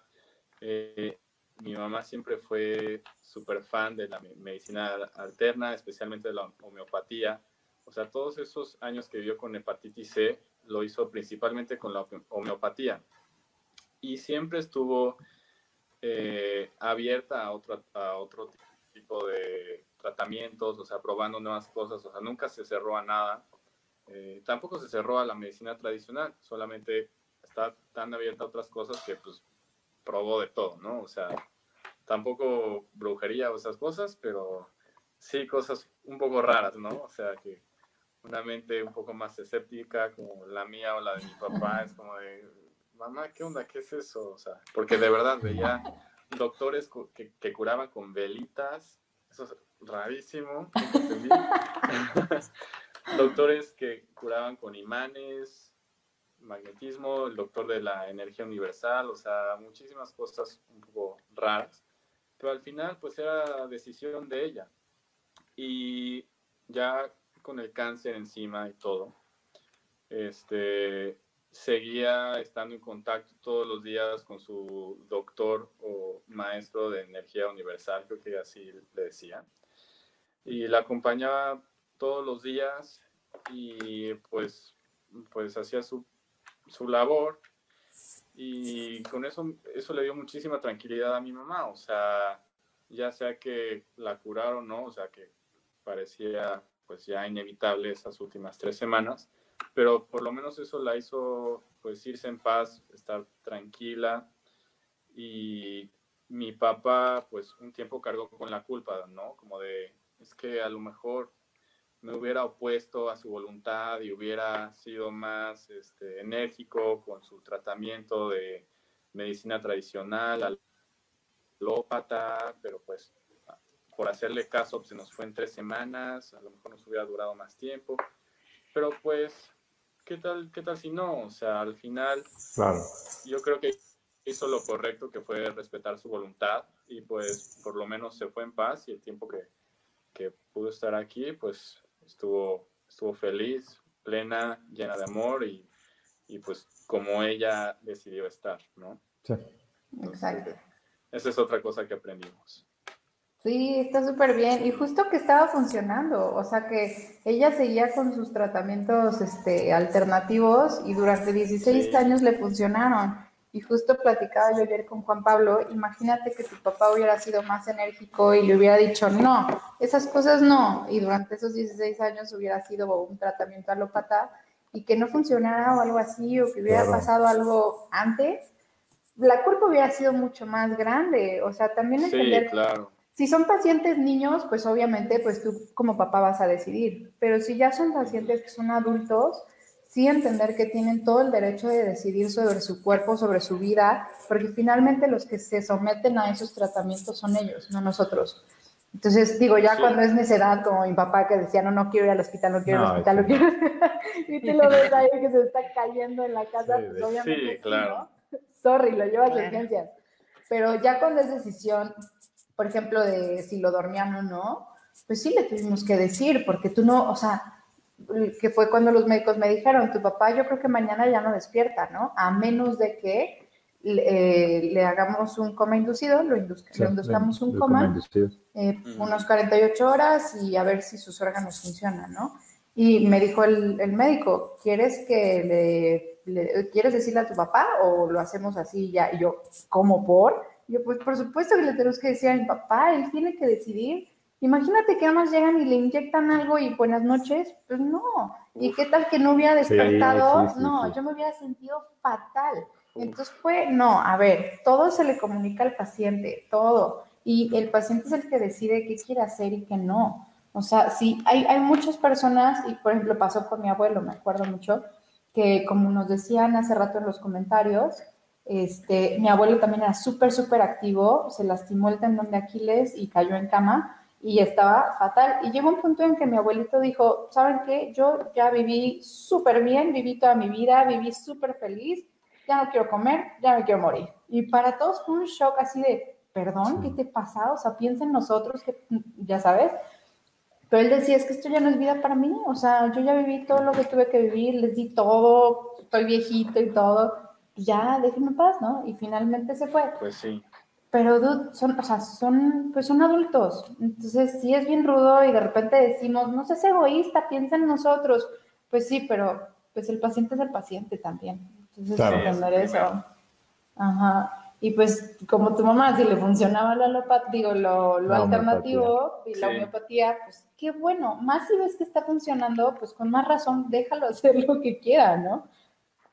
eh, mi mamá siempre fue súper fan de la medicina alterna, especialmente de la homeopatía. O sea, todos esos años que vivió con hepatitis C lo hizo principalmente con la homeopatía y siempre estuvo eh, abierta a otro, a otro tipo de tratamientos, o sea, probando nuevas cosas, o sea, nunca se cerró a nada. Eh, tampoco se cerró a la medicina tradicional, solamente está tan abierta a otras cosas que pues probó de todo, ¿no? O sea, tampoco brujería o esas cosas, pero sí cosas un poco raras, ¿no? O sea, que una mente un poco más escéptica como la mía o la de mi papá es como de, mamá, ¿qué onda? ¿Qué es eso? O sea, porque de verdad veía doctores que, que curaban con velitas, eso es rarísimo, *laughs* doctores que curaban con imanes, magnetismo, el doctor de la energía universal, o sea, muchísimas cosas un poco raras, pero al final pues era decisión de ella. Y ya con el cáncer encima y todo, este, seguía estando en contacto todos los días con su doctor o maestro de energía universal, creo que así le decía. Y la acompañaba todos los días y pues, pues hacía su, su labor y con eso, eso le dio muchísima tranquilidad a mi mamá, o sea, ya sea que la curaron, ¿no? O sea, que parecía pues ya inevitable esas últimas tres semanas, pero por lo menos eso la hizo pues irse en paz, estar tranquila y mi papá pues un tiempo cargó con la culpa, ¿no? Como de, es que a lo mejor me hubiera opuesto a su voluntad y hubiera sido más este, enérgico con su tratamiento de medicina tradicional, alópata, pero pues por hacerle caso pues, se nos fue en tres semanas, a lo mejor nos hubiera durado más tiempo, pero pues, ¿qué tal, qué tal si no? O sea, al final, claro. yo creo que hizo lo correcto, que fue respetar su voluntad y pues por lo menos se fue en paz y el tiempo que, que pudo estar aquí, pues estuvo, estuvo feliz, plena, llena de amor y, y pues como ella decidió estar, ¿no? Sí. Exacto. Esa es otra cosa que aprendimos. Sí, está súper bien. Y justo que estaba funcionando, o sea que ella seguía con sus tratamientos este, alternativos y durante 16 Sí. años le funcionaron. Y justo platicaba yo ayer con Juan Pablo, imagínate que tu papá hubiera sido más enérgico y le hubiera dicho, no, esas cosas no, y durante esos 16 años hubiera sido un tratamiento alópata y que no funcionara o algo así, o que hubiera Claro. pasado algo antes, la culpa hubiera sido mucho más grande. O sea, también Sí, entender claro. Si son pacientes niños, pues obviamente, pues tú como papá vas a decidir. Pero si ya son pacientes que son adultos, sí entender que tienen todo el derecho de decidir sobre su cuerpo, sobre su vida, porque finalmente los que se someten a esos tratamientos son ellos, no nosotros. Entonces, digo, ya Sí. cuando es necedad, como mi papá que decía, no, no quiero ir al hospital, no quiero ir al No, hospital, no quiero... *laughs* y tú lo ves ahí que se está cayendo en la casa, Sí, pues obviamente sí, claro. ¿no? Sorry, lo llevas a Claro. urgencias. Pero ya cuando es decisión, por ejemplo, de si lo dormían o no, pues sí le tuvimos que decir, porque tú no, o sea, que fue cuando los médicos me dijeron, tu papá yo creo que mañana ya no despierta, ¿no? A menos de que eh, le hagamos un coma inducido, lo induz- Sí, le induzcamos un de coma, inducido. eh, unos 48 horas y a ver si sus órganos funcionan, ¿no? Y me dijo el, el médico, ¿quieres que le, le- quieres decirle a tu papá o lo hacemos así ya? Y yo, ¿cómo por? Yo, pues por supuesto que le tenemos que decir a mi papá, él tiene que decidir. Imagínate que además llegan y le inyectan algo y buenas noches, pues no. ¿Y qué tal que no hubiera despertado? sí, sí, no, yo me hubiera sentido fatal. Entonces fue, no, a ver, todo se le comunica al paciente, todo. Y el paciente es el que decide qué quiere hacer y qué no. O sea, sí, hay, hay muchas personas, y por ejemplo pasó con mi abuelo, me acuerdo mucho, que como nos decían hace rato en los comentarios, este, mi abuelo también era súper, súper activo, se lastimó el tendón de Aquiles y cayó en cama y estaba fatal. Y llegó un punto en que mi abuelito dijo, ¿saben qué? Yo ya viví súper bien, viví toda mi vida, viví súper feliz, ya no quiero comer, ya me quiero morir. Y para todos fue un shock así de, perdón. ¿qué te pasa? O sea, piensa en nosotros, que ya sabes. Pero él decía, es que esto ya no es vida para mí, o sea, yo ya viví todo lo que tuve que vivir, les di todo, estoy viejito y todo, ya déjenme en paz, ¿no? Y finalmente se fue. Pues sí. Pero, dude, son, o sea, son, pues son adultos. Entonces, sí es bien rudo y de repente decimos, no seas egoísta, piensa en nosotros. Pues sí, pero pues el paciente es el paciente también. Entonces, Claro. entender Sí, eso. primero. Ajá. Y pues, como tu mamá, si le funcionaba la alopatía, digo, lo, lo alternativo y la Sí. homeopatía, pues qué bueno. Más si ves que está funcionando, pues con más razón, déjalo *laughs* hacer lo que quiera, ¿no?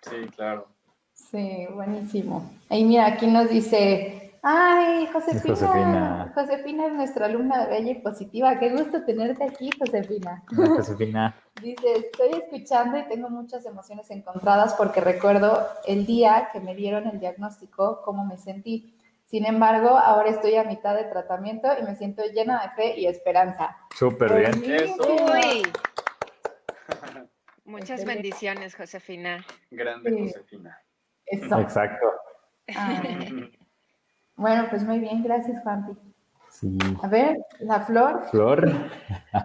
Sí, claro. Sí, buenísimo. Ahí mira, aquí nos dice, ay, Josefina, Josefina. Josefina es nuestra alumna Bella y Positiva. Qué gusto tenerte aquí, Josefina. Hola, Josefina. *laughs* Dice, estoy escuchando y tengo muchas emociones encontradas porque recuerdo el día que me dieron el diagnóstico, cómo me sentí. Sin embargo, ahora estoy a mitad de tratamiento y me siento llena de fe y esperanza. Súper bien. Uy. *laughs* Muchas bendiciones, Josefina. Grande Sí. Josefina. Eso. Exacto. Ah, bueno, pues muy bien, gracias, Juanpi. Sí. A ver, la flor. Flor.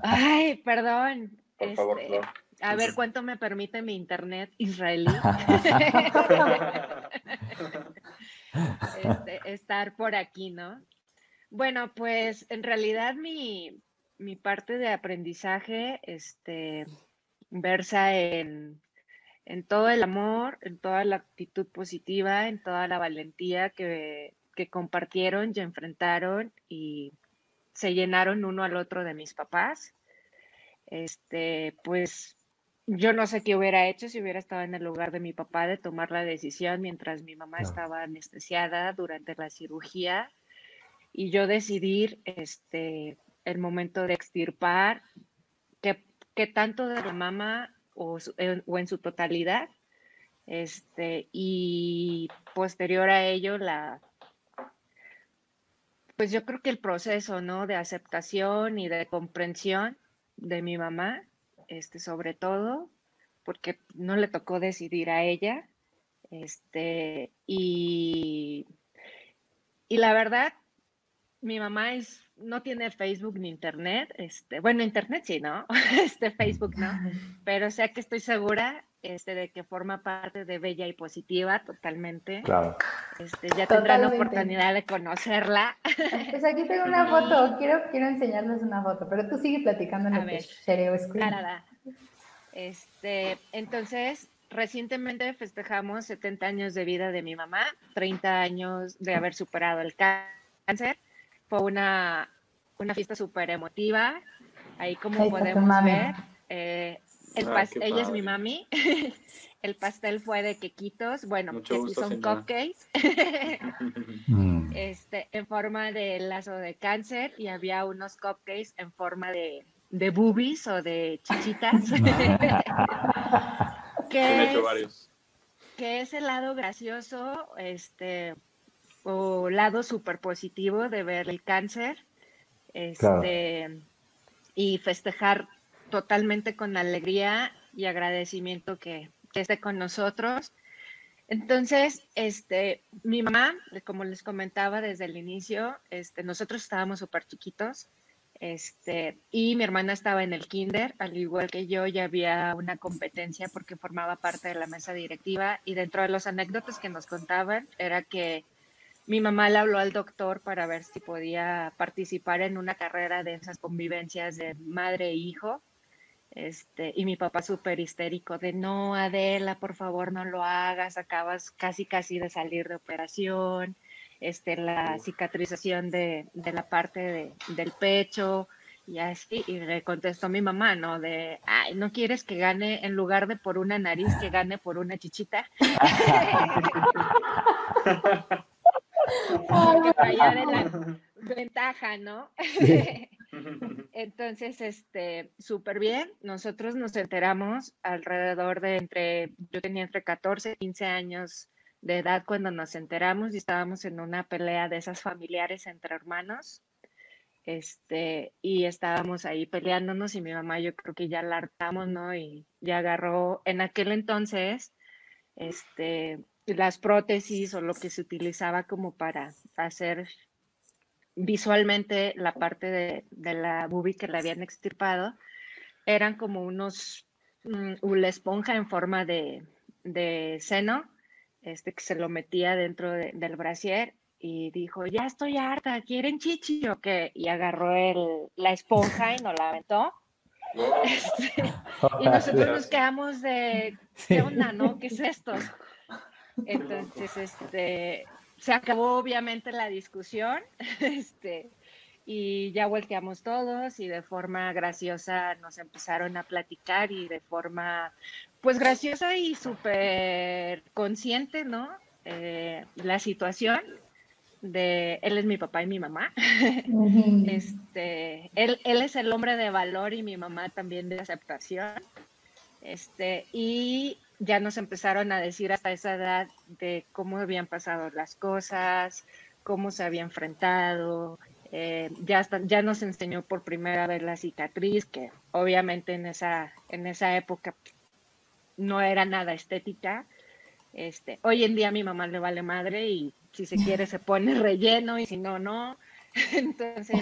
Ay, perdón. Por favor, Este, Flor. A ver cuánto me permite mi internet israelí este, estar por aquí, ¿no? Bueno, pues en realidad mi, mi parte de aprendizaje este, versa en, en todo el amor, en toda la actitud positiva, en toda la valentía que, que compartieron y enfrentaron y se llenaron uno al otro de mis papás. Este, pues yo no sé qué hubiera hecho si hubiera estado en el lugar de mi papá de tomar la decisión mientras mi mamá estaba anestesiada durante la cirugía y yo decidir este, el momento de extirpar que, que tanto de la mamá o, o, en su totalidad este, y posterior a ello la pues yo creo que el proceso no de aceptación y de comprensión de mi mamá este, sobre todo, porque no le tocó decidir a ella. Este, y, y la verdad, mi mamá es, no tiene Facebook ni Internet. Este, bueno, Internet sí, ¿no? *laughs* Este, Facebook no. *laughs* Pero sea que estoy segura este, de que forma parte de Bella y Positiva totalmente. Claro. Este, ya tendrán la oportunidad de conocerla. Pues aquí tengo una *laughs* foto, quiero, quiero enseñarles una foto, pero tú sigue platicando en el stereo screen. Este, entonces, recientemente festejamos 70 años de vida de mi mamá, 30 años de haber superado el cáncer. Fue una, una fiesta súper emotiva. Ahí como podemos ver, eh, ella es mi mami. *laughs* El pastel fue de quequitos, bueno, que son cupcakes, *laughs* mm. este, en forma de lazo de cáncer y había unos cupcakes en forma de, de boobies o de chichitas. *laughs* que, hecho varios. que es el lado gracioso, este, o lado súper positivo de ver el cáncer, este, y festejar totalmente con alegría y agradecimiento que, esté con nosotros. Entonces, este, mi mamá, como les comentaba desde el inicio, este, nosotros estábamos súper chiquitos, este, y mi hermana estaba en el kinder, al igual que yo, ya había una competencia porque formaba parte de la mesa directiva y dentro de los anécdotas que nos contaban era que mi mamá le habló al doctor para ver si podía participar en una carrera de esas convivencias de madre e hijo este, y mi papá súper histérico de no, Adela, por favor no lo hagas, acabas casi casi de salir de operación, este, la cicatrización de, de la parte de, del pecho y así, y le contestó mi mamá, ¿no? De, ay, ¿no quieres que gane en lugar de por una nariz, que gane por una chichita? *laughs* *laughs* la ventaja, ¿no? *laughs* Entonces, este, súper bien. Nosotros nos enteramos alrededor de entre, yo tenía entre 14 y 15 años de edad cuando nos enteramos y estábamos en una pelea de esas familiares entre hermanos. Este, y estábamos ahí peleándonos y mi mamá yo creo que ya la hartamos, ¿no? Y ya agarró en aquel entonces, este, las prótesis o lo que se utilizaba como para hacer visualmente la parte de, la boobie que le habían extirpado eran como unos, mm, una esponja en forma de, seno, este que se lo metía dentro del brasier y dijo, ya estoy harta, ¿quieren chichi o qué? Y agarró el, la esponja y nos la aventó. *laughs* *laughs* Este, y nosotros nos quedamos de, *laughs* ¿qué onda, no? ¿Qué es esto? *laughs* Entonces, este, se acabó obviamente la discusión, *laughs* este, y ya volteamos todos y de forma graciosa nos empezaron a platicar y de forma, pues graciosa y súper consciente, ¿no? Eh, la situación de él es mi papá y mi mamá. *laughs* este, él, él es el hombre de valor y mi mamá también de aceptación. Este, y ya nos empezaron a decir hasta esa edad de cómo habían pasado las cosas, cómo se había enfrentado. Eh, ya, ya nos enseñó por primera vez la cicatriz, que obviamente en esa, en esa época no era nada estética. Este, hoy en día a mi mamá le vale madre y si se quiere se pone relleno y si no, no. *laughs* Entonces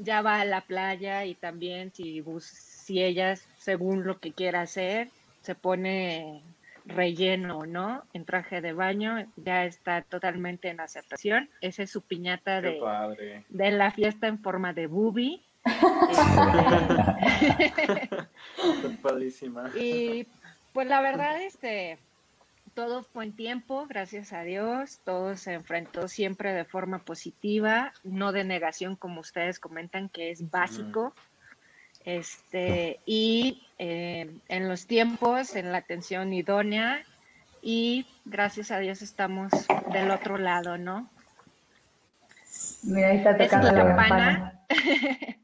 ya va a la playa y también si, si ella, según lo que quiera hacer, se pone relleno, ¿no? En traje de baño, ya está totalmente en aceptación. Esa es su piñata de, de la fiesta en forma de boobie. *laughs* Padrísima. Y pues la verdad, *laughs* este, todo fue en tiempo, gracias a Dios, todo se enfrentó siempre de forma positiva, no de negación como ustedes comentan, que es básico. Este, y eh, en los tiempos, en la atención idónea, y gracias a Dios estamos del otro lado, ¿no? Mira, ahí está tocando la campana. *laughs*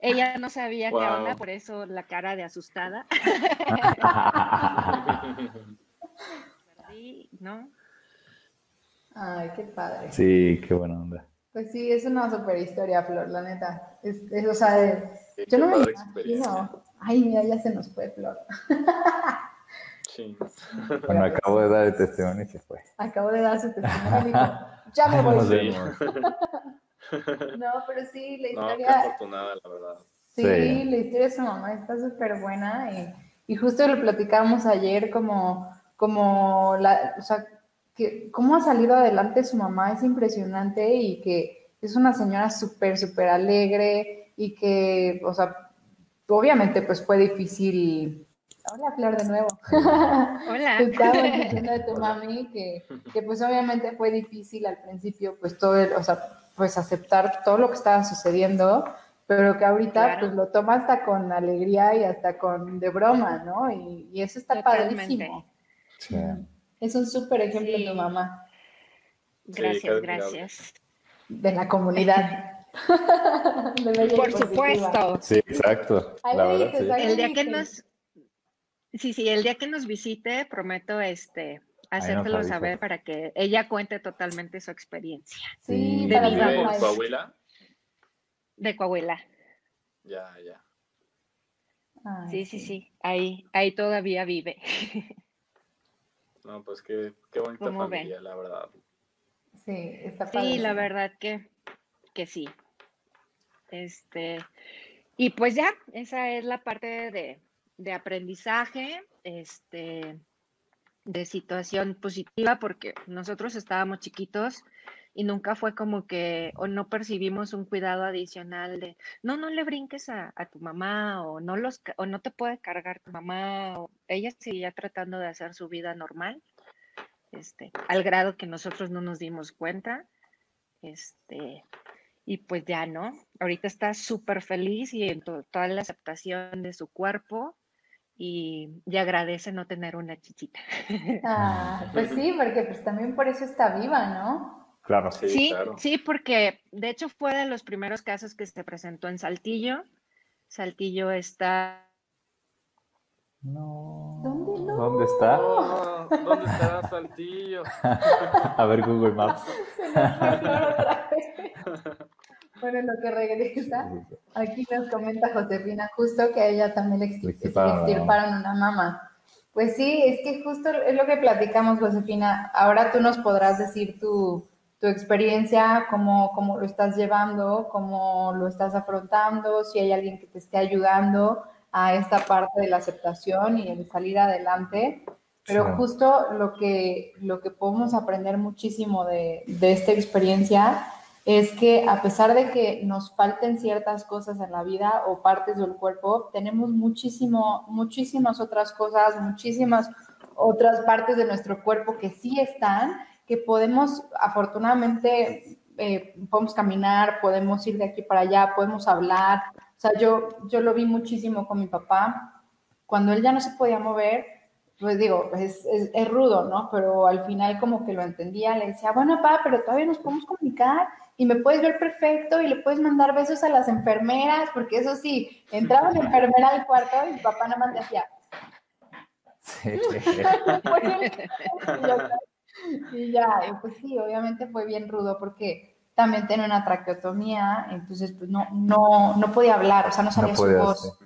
Ella no sabía qué onda, por eso la cara de asustada. *laughs* ¿no? Ay, qué padre. Sí, qué buena onda. Pues sí, es una super historia, Flor, la neta. Es, o sea, yo no me imagino. Ay, mira, ya se nos fue, Flor. *laughs* Sí. Bueno, acabo de dar el testimonio y se fue. Acabo de dar su testimonio y dijo, *laughs* ya me voy. *laughs* no, pero sí, la historia. No, afortunada, la verdad. Sí, la historia de su mamá está súper buena y, y justo lo platicamos ayer como como la, o sea, que cómo ha salido adelante su mamá es impresionante y que es una señora súper, súper alegre y que, o sea, obviamente pues fue difícil. Hola, Flor, de nuevo. *laughs* Hola. *laughs* Estaba diciendo de tu mami que, que, pues obviamente fue difícil al principio, pues todo, el, o sea, pues aceptar todo lo que estaba sucediendo, pero que ahorita pues lo toma hasta con alegría y hasta con de broma, ¿no? Y, y eso está padrísimo. Es un súper ejemplo de tu mamá. Gracias, gracias. De la comunidad. *laughs* Por supuesto. Sí, exacto. El día que nos, sí, sí, el día que nos visite, prometo este hacértelo saber para que ella cuente totalmente su experiencia. Sí, de, de Coahuila. De Coahuila. Ya, ya. sí, sí, sí, Ahí, ahí todavía vive. No, pues qué, qué bonita familia, la verdad. Sí, está Sí, la verdad que, que sí. Este, y pues ya, esa es la parte de, de aprendizaje, este, de situación positiva, porque nosotros estábamos chiquitos y nunca fue como que o no percibimos un cuidado adicional de no no le brinques a, tu mamá o no los o no te puede cargar tu mamá o ella seguía tratando de hacer su vida normal este al grado que nosotros no nos dimos cuenta este y pues ya no ahorita está súper feliz y en toda la aceptación de su cuerpo y, y, agradece no tener una chichita. *laughs* Ah, pues sí, porque pues también por eso está viva, ¿no? Claro, sí. Sí, sí, porque de hecho fue de los primeros casos que se presentó en Saltillo. Saltillo está. No. ¿Dónde no? ¿Dónde está? ¿Dónde está Saltillo? *laughs* A ver Google Maps. *laughs* bueno, lo que regresa, aquí nos comenta Josefina justo que a ella también le extirparon una mamá. Pues sí, es que justo es lo que platicamos, Josefina. Ahora tú nos podrás decir tu, tu experiencia, cómo, cómo lo estás llevando, cómo lo estás afrontando, si hay alguien que te esté ayudando a esta parte de la aceptación y el salir adelante. Pero justo lo que, lo que podemos aprender muchísimo de, de esta experiencia es que a pesar de que nos falten ciertas cosas en la vida o partes del cuerpo, tenemos muchísimo, muchísimas otras cosas, muchísimas otras partes de nuestro cuerpo que sí están que podemos, afortunadamente, eh, podemos caminar, podemos ir de aquí para allá, podemos hablar. O sea, yo, yo lo vi muchísimo con mi papá. Cuando él ya no se podía mover, pues digo, es, es, rudo, ¿no? Pero al final como que lo entendía, le decía, bueno, papá, pero todavía nos podemos comunicar y me puedes ver perfecto y le puedes mandar besos a las enfermeras, porque eso sí, entraba la enfermera al cuarto y mi papá nada más decía... Sí. *laughs* Y ya, pues sí, obviamente fue bien rudo porque también tenía una traqueotomía, entonces pues no, no, no podía hablar, o sea, no sabía su voz.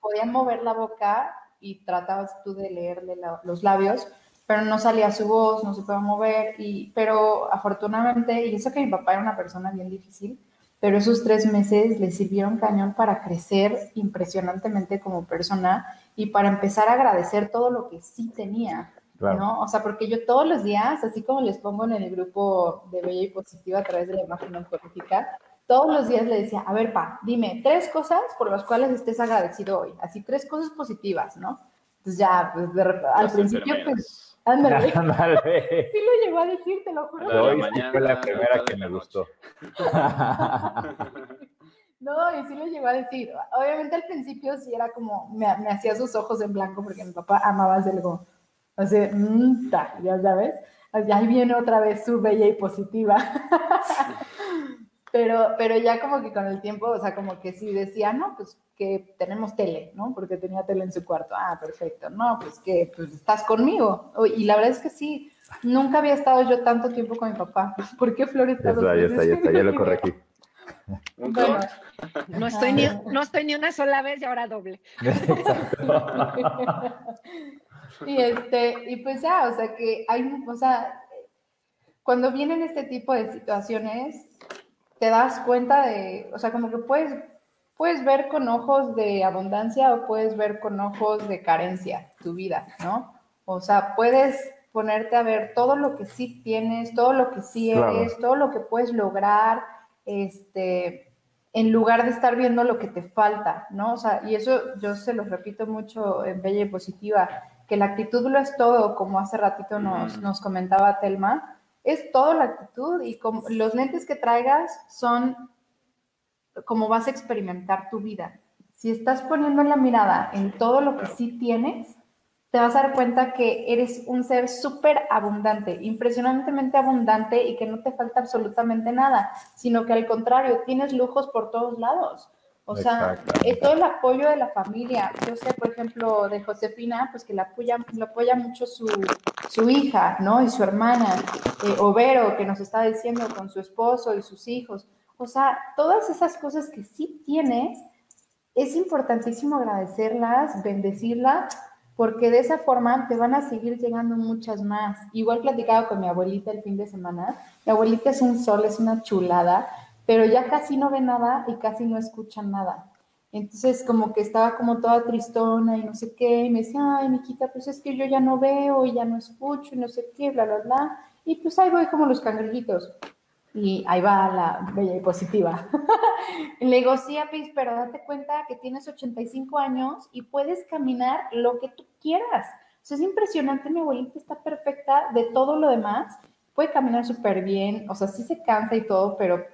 Podía mover la boca y tratabas tú de leerle los labios, pero no salía su voz, no se podía mover, y, pero afortunadamente, y eso que mi papá era una persona bien difícil, pero esos tres meses le sirvieron cañón para crecer impresionantemente como persona y para empezar a agradecer todo lo que sí tenía. ¿no? O sea, porque yo todos los días, así como les pongo en el grupo de Bella y Positiva a través de la imagen oncológica, todos los días le decía, a ver, pa, dime tres cosas por las cuales estés agradecido hoy, así tres cosas positivas, ¿no? Entonces ya, pues de, al principio, pues, *laughs* ándale. sí lo llegó a decir, te lo juro. Hoy fue la primera que me gustó. *laughs* No, y sí lo llegó a decir. Obviamente al principio sí era como, me, hacía sus ojos en blanco porque mi papá amaba algo. Así, mmm, ya sabes. Ahí viene otra vez su bella y positiva. *laughs* pero, pero ya como que con el tiempo, o sea, como que sí decía, no, pues que tenemos tele, ¿no? Porque tenía tele en su cuarto. Ah, perfecto. No, pues que pues, estás conmigo. Y la verdad es que sí, nunca había estado yo tanto tiempo con mi papá. *laughs* ¿Por qué Flores está, ya está, ya está, ya lo *laughs* corregí. Bueno, no estoy, ni, no estoy ni una sola vez y ahora doble. *laughs* y este, y pues ya, o sea que hay, o sea, cuando vienen este tipo de situaciones, te das cuenta de, o sea, como que puedes, puedes ver con ojos de abundancia o puedes ver con ojos de carencia tu vida, ¿no? O sea, puedes ponerte a ver todo lo que sí tienes, todo lo que sí eres, todo lo que puedes lograr, este, en lugar de estar viendo lo que te falta, ¿no? O sea, y eso yo se lo repito mucho en Bella y Positiva, que la actitud lo es todo, como hace ratito nos, nos comentaba Telma, es todo la actitud y como, los lentes que traigas son como vas a experimentar tu vida. Si estás poniendo la mirada en todo lo que sí tienes, te vas a dar cuenta que eres un ser súper abundante, impresionantemente abundante y que no te falta absolutamente nada, sino que al contrario, tienes lujos por todos lados. O sea, eh, todo el apoyo de la familia. Yo sé, por ejemplo, de Josefina, pues que la apoya, lo apoya mucho su, su hija, ¿no? Y su hermana, eh, Overo, que nos está diciendo con su esposo y sus hijos. O sea, todas esas cosas que sí tienes, es importantísimo agradecerlas, bendecirlas, porque de esa forma te van a seguir llegando muchas más. Igual platicaba con mi abuelita el fin de semana, mi abuelita es un sol, es una chulada, pero ya casi no ve nada y casi no escucha nada. Entonces como que estaba como toda tristona y no sé qué, y me decía, ay, Miquita, pues es que yo ya no veo y ya no escucho y no sé qué, bla, bla, bla. Y pues ahí voy como los cangrejitos. Y ahí va la bella y positiva. *laughs* Le digo, sí, Apis, pero date cuenta que tienes 85 años y puedes caminar lo que tú quieras. O sea, es impresionante, mi abuelita está perfecta de todo lo demás. Puede caminar súper bien, o sea, sí se cansa y todo, pero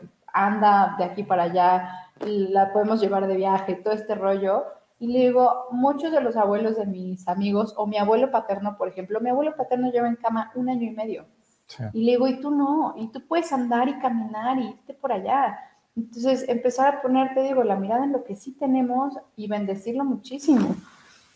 anda de aquí para allá, la podemos llevar de viaje, todo este rollo. Y le digo, muchos de los abuelos de mis amigos, o mi abuelo paterno, por ejemplo, mi abuelo paterno lleva en cama un año y medio y le digo, y tú no, y tú puedes andar y caminar y irte por allá. Entonces, empezar a ponerte, digo, la mirada en lo que sí tenemos y bendecirlo muchísimo.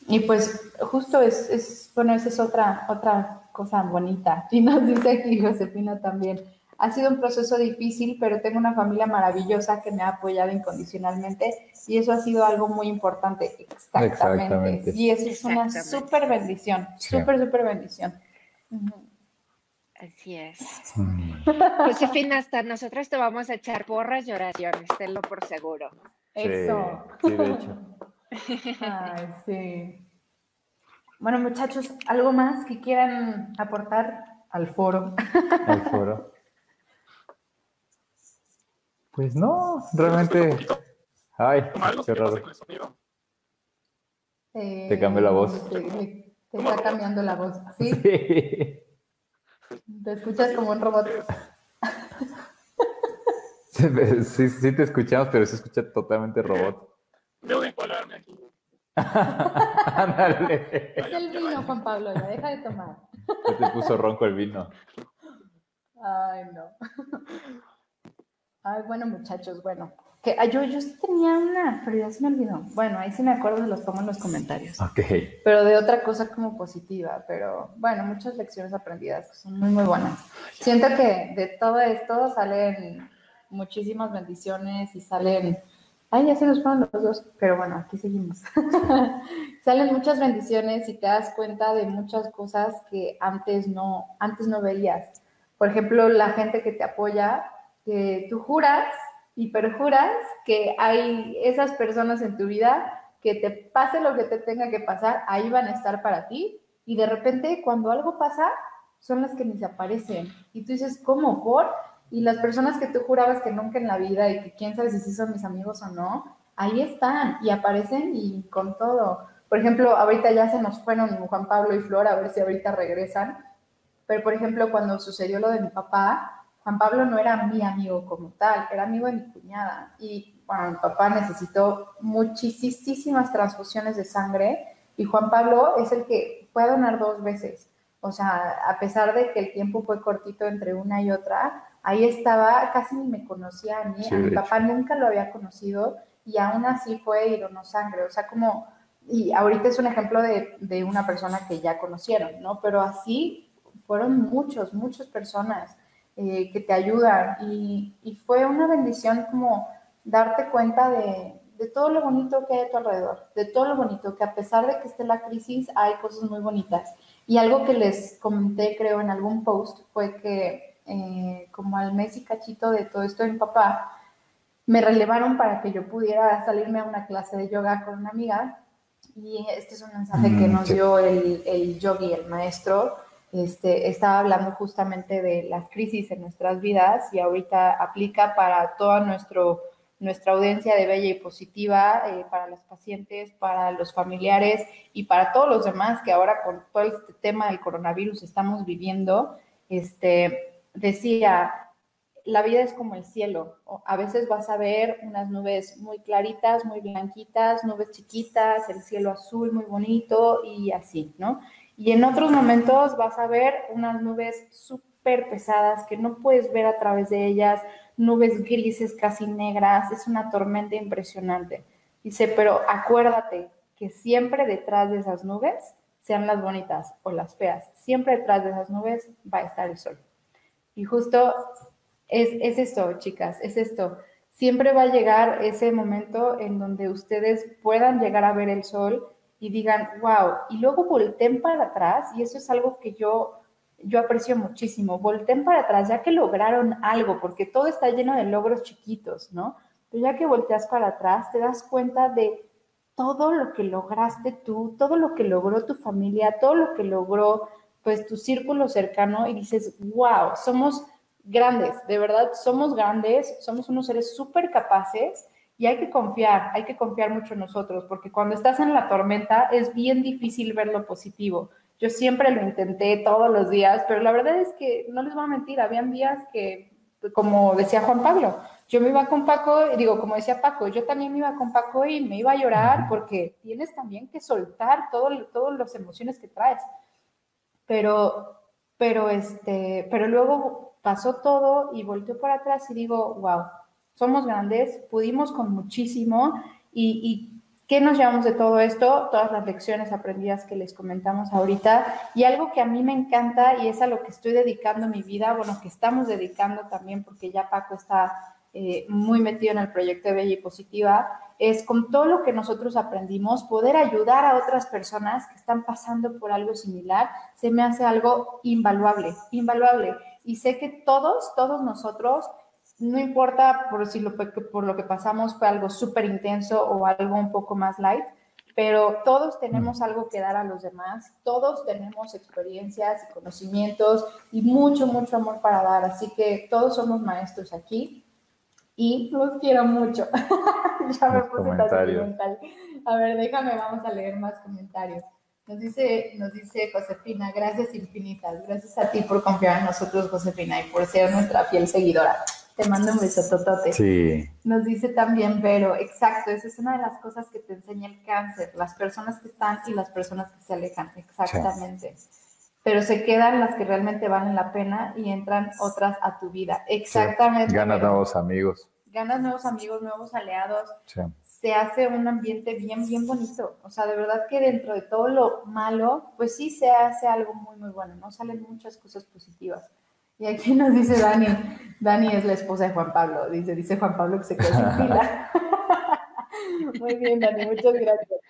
Y pues justo es, es bueno, esa es otra, otra cosa bonita. Y nos dice aquí Josefina también, ha sido un proceso difícil, pero tengo una familia maravillosa que me ha apoyado incondicionalmente y eso ha sido algo muy importante. Exactamente. Y eso es una súper bendición, súper, súper bendición. Así es. Mm. Josefina, hasta nosotros te vamos a echar porras y oraciones, tenlo por seguro. Eso. Sí, de hecho. Ay, sí. Bueno, muchachos, ¿algo más que quieran aportar al foro? Al foro. Pues no, realmente. Ay, qué raro. Eh, te cambió la voz. te está cambiando la voz. ¿Sí? *laughs* sí. Te escuchas como un robot. Sí, sí te escuchamos, pero se escucha totalmente robot. Debo de encuadrarme aquí. Ándale. Es el vino, Juan Pablo, ya deja de tomar. Ya te puso ronco el vino. Ay, no. Ay, bueno, muchachos, bueno. Que, yo, yo sí tenía una, pero ya se me olvidó. Bueno, ahí sí me acuerdo, se los pongo en los comentarios. Ok. Pero de otra cosa como positiva, pero bueno, muchas lecciones aprendidas que son muy, muy buenas. Siento que de todo esto salen muchísimas bendiciones y salen... Ay, ya se nos fueron los dos, pero bueno, aquí seguimos. *laughs* salen muchas bendiciones y te das cuenta de muchas cosas que antes no, antes no veías. Por ejemplo, la gente que te apoya, que tú juras y perjuras que hay esas personas en tu vida que te pase lo que te tenga que pasar, ahí van a estar para ti. Y de repente, cuando algo pasa, son las que ni se aparecen. Y tú dices, ¿cómo? ¿Por? Y las personas que tú jurabas que nunca en la vida y que quién sabe si son mis amigos o no, ahí están y aparecen y con todo. Por ejemplo, ahorita ya se nos fueron Juan Pablo y Flor, a ver si ahorita regresan. Pero, por ejemplo, cuando sucedió lo de mi papá, Juan Pablo no era mi amigo como tal, era amigo de mi cuñada. Y bueno, mi papá necesitó muchísimas transfusiones de sangre y Juan Pablo es el que fue a donar dos veces. O sea, a pesar de que el tiempo fue cortito entre una y otra, ahí estaba, casi ni me conocía a mí, a mi papá nunca lo había conocido y aún así fue y donó sangre. O sea, como, y ahorita es un ejemplo de, de una persona que ya conocieron, ¿no? Pero así fueron muchos, muchas personas eh, que te ayudan y, y, fue una bendición como darte cuenta de, de, todo lo bonito que hay a tu alrededor, de todo lo bonito, que a pesar de que esté la crisis hay cosas muy bonitas. Y algo que les comenté, creo, en algún post fue que eh, como al mes y cachito de todo esto mi papá, me relevaron para que yo pudiera salirme a una clase de yoga con una amiga. Y este es un mensaje que mm, nos dio el, el yogi, el maestro, este, estaba hablando justamente de las crisis en nuestras vidas y ahorita aplica para toda nuestro, nuestra audiencia de Bella y Positiva, eh, para los pacientes, para los familiares y para todos los demás que ahora con todo este tema del coronavirus estamos viviendo. Este, decía, la vida es como el cielo. A veces vas a ver unas nubes muy claritas, muy blanquitas, nubes chiquitas, el cielo azul muy bonito y así, ¿no? Y en otros momentos vas a ver unas nubes súper pesadas que no puedes ver a través de ellas, nubes grises casi negras, es una tormenta impresionante. Dice, pero acuérdate que siempre detrás de esas nubes, sean las bonitas o las feas, siempre detrás de esas nubes va a estar el sol. Y justo es, es esto, chicas, es esto. Siempre va a llegar ese momento en donde ustedes puedan llegar a ver el sol y digan, wow, y luego volteen para atrás, y eso es algo que yo, yo aprecio muchísimo, volteen para atrás, ya que lograron algo, porque todo está lleno de logros chiquitos, ¿no? Pero ya que volteas para atrás, te das cuenta de todo lo que lograste tú, todo lo que logró tu familia, todo lo que logró pues tu círculo cercano y dices, wow, somos grandes, de verdad, somos grandes, somos unos seres súper capaces y hay que confiar, hay que confiar mucho en nosotros, porque cuando estás en la tormenta es bien difícil ver lo positivo. Yo siempre lo intenté todos los días, pero la verdad es que no les voy a mentir, habían días que, como decía Juan Pablo, yo me iba con Paco, digo, como decía Paco, yo también me iba con Paco y me iba a llorar porque tienes también que soltar todo, todas las emociones que traes. Pero, pero, este, pero luego pasó todo y volteó para atrás y digo, wow, somos grandes, pudimos con muchísimo y, y ¿Qué nos llevamos de todo esto? Todas las lecciones aprendidas que les comentamos ahorita. Y algo que a mí me encanta y es a lo que estoy dedicando mi vida, bueno, que estamos dedicando también porque ya Paco está eh, muy metido en el proyecto de Bella y Positiva, es con todo lo que nosotros aprendimos, poder ayudar a otras personas que están pasando por algo similar, se me hace algo invaluable, invaluable. Y sé que todos, todos nosotros no importa por si lo, por lo que pasamos fue algo súper intenso o algo un poco más light, pero todos tenemos mm. algo que dar a los demás, todos tenemos experiencias y conocimientos y mucho, mucho amor para dar, así que todos somos maestros aquí y los quiero mucho. *laughs* ya me puse tan A ver, déjame, vamos a leer más comentarios. Nos dice, nos dice Josefina, gracias infinitas, gracias a ti por confiar en nosotros, Josefina, y por ser nuestra fiel seguidora. Te mando un beso totote. Sí. Nos dice también Vero, exacto, esa es una de las cosas que te enseña el cáncer, las personas que están y las personas que se alejan, exactamente. Pero se quedan las que realmente valen la pena y entran otras a tu vida. Exactamente. Ganas nuevos amigos. Ganas nuevos amigos, nuevos aliados. Se hace un ambiente bien, bien bonito. O sea, de verdad que dentro de todo lo malo, pues sí se hace algo muy, muy bueno, ¿no? Salen muchas cosas positivas. Y aquí nos dice Dani, Dani es la esposa de Juan Pablo, dice, dice Juan Pablo que se quedó sin pila. *laughs* Muy bien, Dani, muchas gracias.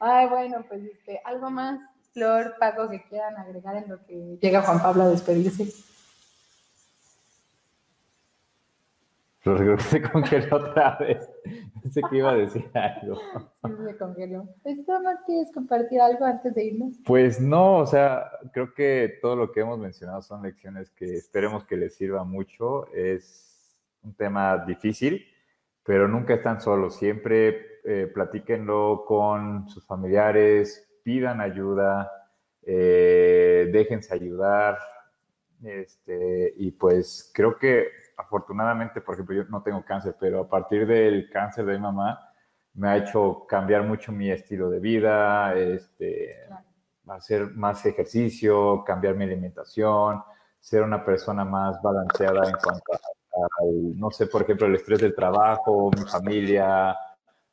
Ay, bueno, pues este, algo más, Flor, Paco, que quieran agregar en lo que llega Juan Pablo a despedirse. Pero creo que se congeló otra vez. Pensé que iba a decir algo. Sí, se congeló. ¿Esto no quieres compartir algo antes de irnos? Pues no, o sea, creo que todo lo que hemos mencionado son lecciones que esperemos que les sirva mucho. Es un tema difícil, pero nunca están solos. Siempre eh, platíquenlo con sus familiares, pidan ayuda, eh, déjense ayudar. Este, y pues creo que afortunadamente, por ejemplo, yo no tengo cáncer, pero a partir del cáncer de mi mamá, me ha hecho cambiar mucho mi estilo de vida, este, hacer más ejercicio, cambiar mi alimentación, ser una persona más balanceada en cuanto al, no sé, por ejemplo, el estrés del trabajo, mi familia,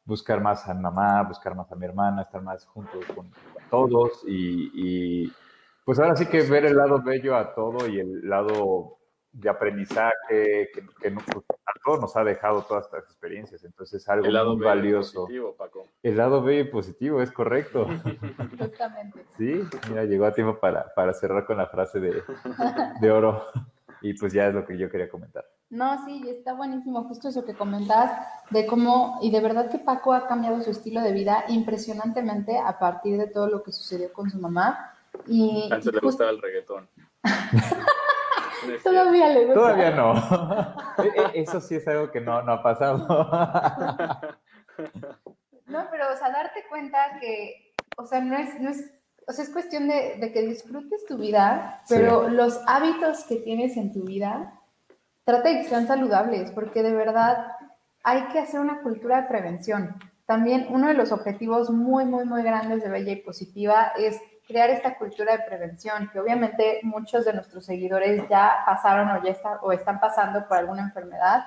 buscar más a mi mamá, buscar más a mi hermana, estar más junto con, todos y, y, pues ahora sí que ver el lado bello a todo y el lado de aprendizaje que, que pues, a todos nos ha dejado todas estas experiencias. Entonces es algo el lado muy valioso. Positivo, Paco. El lado bello y positivo, es correcto. *laughs* Justamente. Sí, mira, llegó a tiempo para, para cerrar con la frase de, de oro. Y pues ya es lo que yo quería comentar. No, sí, está buenísimo, justo eso que comentas, de cómo, y de verdad que Paco ha cambiado su estilo de vida impresionantemente a partir de todo lo que sucedió con su mamá. Y, Antes le gustaba el reggaetón. *laughs* Todavía le gusta. Todavía no. *laughs* E, e, eso sí es algo que no, no ha pasado. *laughs* No, pero, o sea, darte cuenta que, o sea, no es, no es, o sea, es cuestión de, de que disfrutes tu vida, pero sí. los hábitos que tienes en tu vida, trata de que sean saludables, porque de verdad hay que hacer una cultura de prevención. También uno de los objetivos muy, muy, muy grandes de Bella y Positiva es crear esta cultura de prevención, que obviamente muchos de nuestros seguidores ya pasaron o ya o están pasando por alguna enfermedad,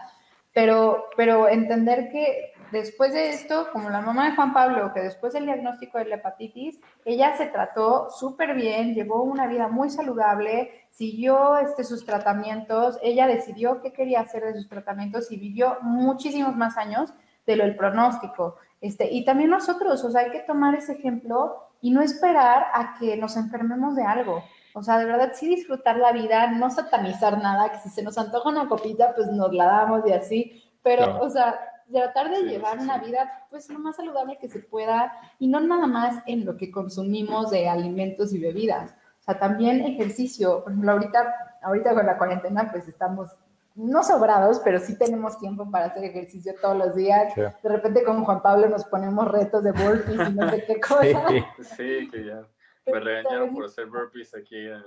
pero, pero entender que después de esto, como la mamá de Juan Pablo, que después del diagnóstico de la hepatitis, ella se trató súper bien, llevó una vida muy saludable, siguió este, sus tratamientos, ella decidió qué quería hacer de sus tratamientos y vivió muchísimos más años de lo del pronóstico. Este, y también nosotros, o sea, hay que tomar ese ejemplo y no esperar a que nos enfermemos de algo. O sea, de verdad sí disfrutar la vida, no satanizar nada, que si se nos antoja una copita, pues nos la damos y así, pero, claro. o sea, tratar de sí, llevar sí. una vida pues lo más saludable que se pueda y no nada más en lo que consumimos de alimentos y bebidas. O sea, también ejercicio. Por ejemplo, ahorita, ahorita con la cuarentena pues estamos no sobrados, pero sí tenemos tiempo para hacer ejercicio todos los días. Sí. De repente con Juan Pablo nos ponemos retos de burpees y no sé *laughs* qué cosa. Sí, sí que ya me regañaron por hacer burpees aquí en el,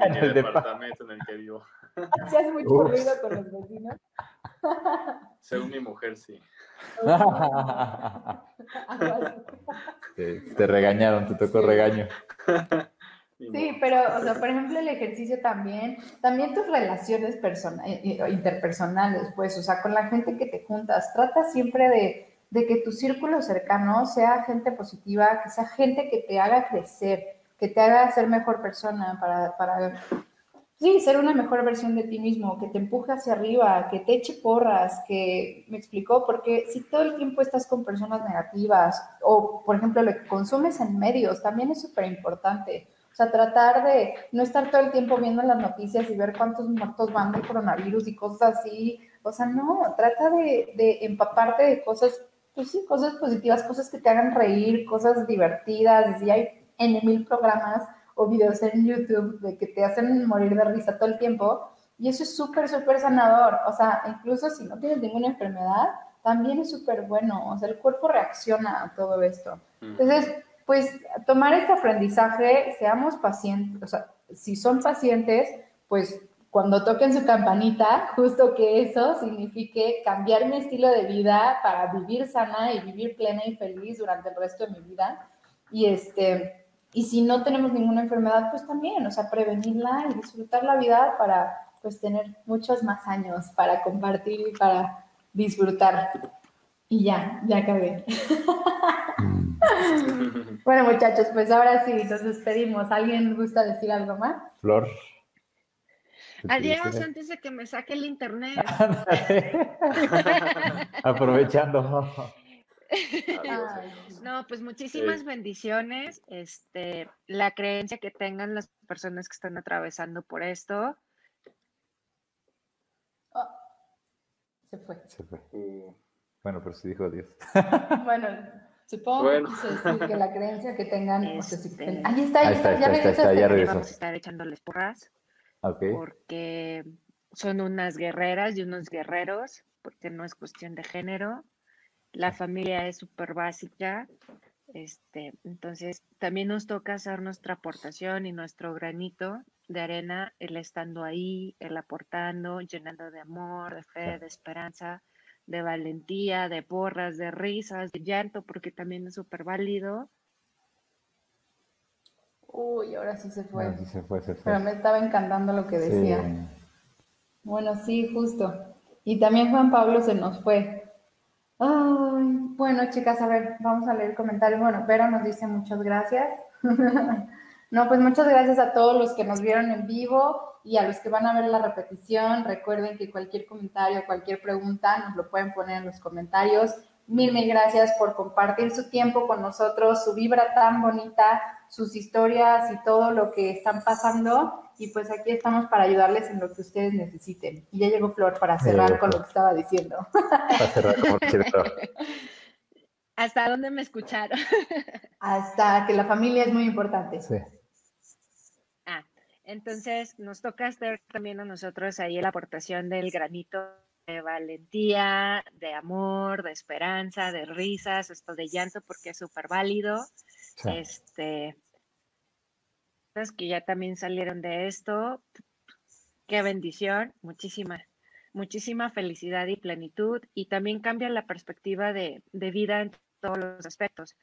en el *laughs* departamento en el que vivo. *laughs* ¿Se hace mucho Uf. ruido con los vecinos? Según mi mujer, sí. te regañaron, te tocó regaño. Sí, pero, o sea, por ejemplo, el ejercicio también, también tus relaciones persona, interpersonales, pues, o sea, con la gente que te juntas, trata siempre de, de que tu círculo cercano sea gente positiva, que sea gente que te haga crecer, que te haga ser mejor persona para, para sí, ser una mejor versión de ti mismo, que te empuje hacia arriba, que te eche porras, que me explicó, porque si todo el tiempo estás con personas negativas o, por ejemplo, lo que consumes en medios, también es súper importante. O sea, tratar de no estar todo el tiempo viendo las noticias y ver cuántos muertos van del coronavirus y cosas así. O sea, no, trata de, de empaparte de cosas, pues sí, cosas positivas, cosas que te hagan reír, cosas divertidas. Y hay en mil programas o videos en YouTube de que te hacen morir de risa todo el tiempo. Y eso es súper, súper sanador. O sea, incluso si no tienes ninguna enfermedad, también es súper bueno. O sea, el cuerpo reacciona a todo esto. Entonces, pues tomar este aprendizaje, seamos pacientes, o sea, si son pacientes, pues cuando toquen su campanita, *laughs* justo que eso signifique cambiar mi estilo de vida para vivir sana y vivir plena y feliz durante el resto de mi vida. Y este, y si no tenemos ninguna enfermedad, pues también, o sea, prevenirla y disfrutar la vida para pues tener muchos más años para compartir y para disfrutar. Y ya, ya acabé. *laughs* bueno, muchachos, pues ahora sí, nos despedimos. ¿Alguien gusta decir algo más? Flor. Adiós antes de que me saque el internet. *laughs* Aprovechando. *laughs* No, pues muchísimas bendiciones. Este, la creencia que tengan las personas que están atravesando por esto. Se fue. Se fue. Bueno, pero sí dijo adiós. Bueno, supongo Bueno. que quiso decir que la creencia que tengan, o sea, si- ahí está, Ahí está, ya regresó. Vamos a estar echándoles porras Ok. porque son unas guerreras y unos guerreros, porque no es cuestión de género. La familia es súper básica. Este, entonces, también nos toca hacer nuestra aportación y nuestro granito de arena, el estando ahí, el aportando, llenando de amor, de fe, de esperanza, de valentía, de porras, de risas, de llanto, porque también es súper válido. Uy, ahora sí se fue. Ah, sí, se fue, se fue. Pero me estaba encantando lo que Sí. decía. Bueno, sí, justo. Y también Juan Pablo se nos fue. Ay, bueno, chicas, a ver, vamos a leer comentarios. Bueno, Vero nos dice muchas gracias. *laughs* No, pues muchas gracias a todos los que nos vieron en vivo y a los que van a ver la repetición. Recuerden que cualquier comentario, cualquier pregunta nos lo pueden poner en los comentarios. Mil, mil gracias por compartir su tiempo con nosotros, su vibra tan bonita, sus historias y todo lo que están pasando. Y pues aquí estamos para ayudarles en lo que ustedes necesiten. Y ya llegó Flor para cerrar con lo que estaba diciendo. Para cerrar como cierto. *laughs* ¿Hasta dónde me escucharon? Hasta que la familia es muy importante. Sí. Entonces nos toca hacer también a nosotros ahí la aportación del granito de valentía, de amor, de esperanza, de risas, esto de llanto, porque es súper válido. sí. Este, que ya también salieron de esto. Qué bendición, muchísima, muchísima felicidad y plenitud. Y también cambia la perspectiva de, de vida en todos los aspectos.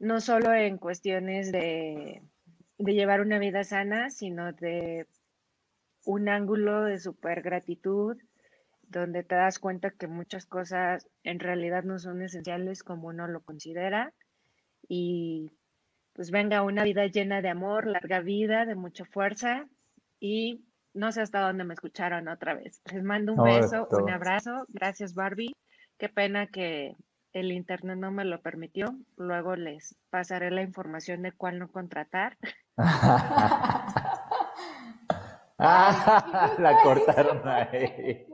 No solo en cuestiones de, de llevar una vida sana, sino de un ángulo de super gratitud, donde te das cuenta que muchas cosas en realidad no son esenciales como uno lo considera. Y pues venga una vida llena de amor, larga vida, de mucha fuerza y no sé hasta dónde me escucharon otra vez. Les mando un No, beso, un abrazo. Gracias Barbie. Qué pena que el internet no me lo permitió. Luego les pasaré la información de cuál no contratar. Ah, *laughs* la cortaron ahí.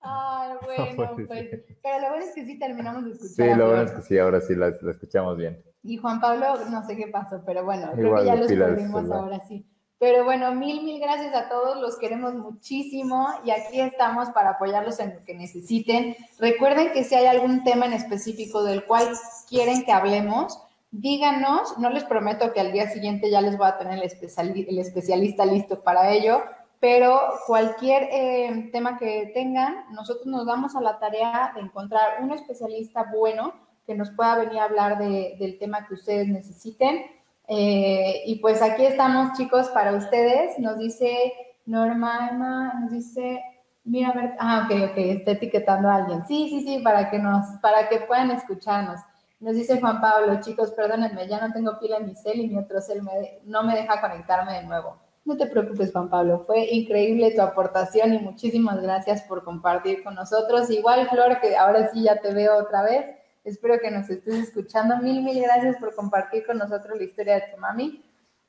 Ay, *laughs* bueno, Pues, pues, pero lo bueno es que sí terminamos de escuchar. Sí, lo bueno es que sí, ahora sí la, la escuchamos bien. Y Juan Pablo, no sé qué pasó, pero bueno, creo Igual que ya los perdimos ahora sí. Pero bueno, mil, mil gracias a todos, los queremos muchísimo y aquí estamos para apoyarlos en lo que necesiten. Recuerden que si hay algún tema en específico del cual quieren que hablemos, díganos, no les prometo que al día siguiente ya les voy a tener el, especiali- el especialista listo para ello, pero cualquier eh, tema que tengan, nosotros nos damos a la tarea de encontrar un especialista bueno que nos pueda venir a hablar de- del tema que ustedes necesiten. Eh, y pues aquí estamos, chicos, para ustedes. Nos dice Norma, Emma, nos dice, mira, ah, ok, ok, está etiquetando a alguien. Sí, sí, sí, para que nos, para que puedan escucharnos. Nos dice Juan Pablo, chicos, perdónenme, ya no tengo pila en mi cel y mi otro cel me- no me deja conectarme de nuevo. No te preocupes, Juan Pablo, fue increíble tu aportación y muchísimas gracias por compartir con nosotros. Igual, Flor, que ahora sí ya te veo otra vez. Espero que nos estés escuchando. Mil, mil gracias por compartir con nosotros la historia de tu mami.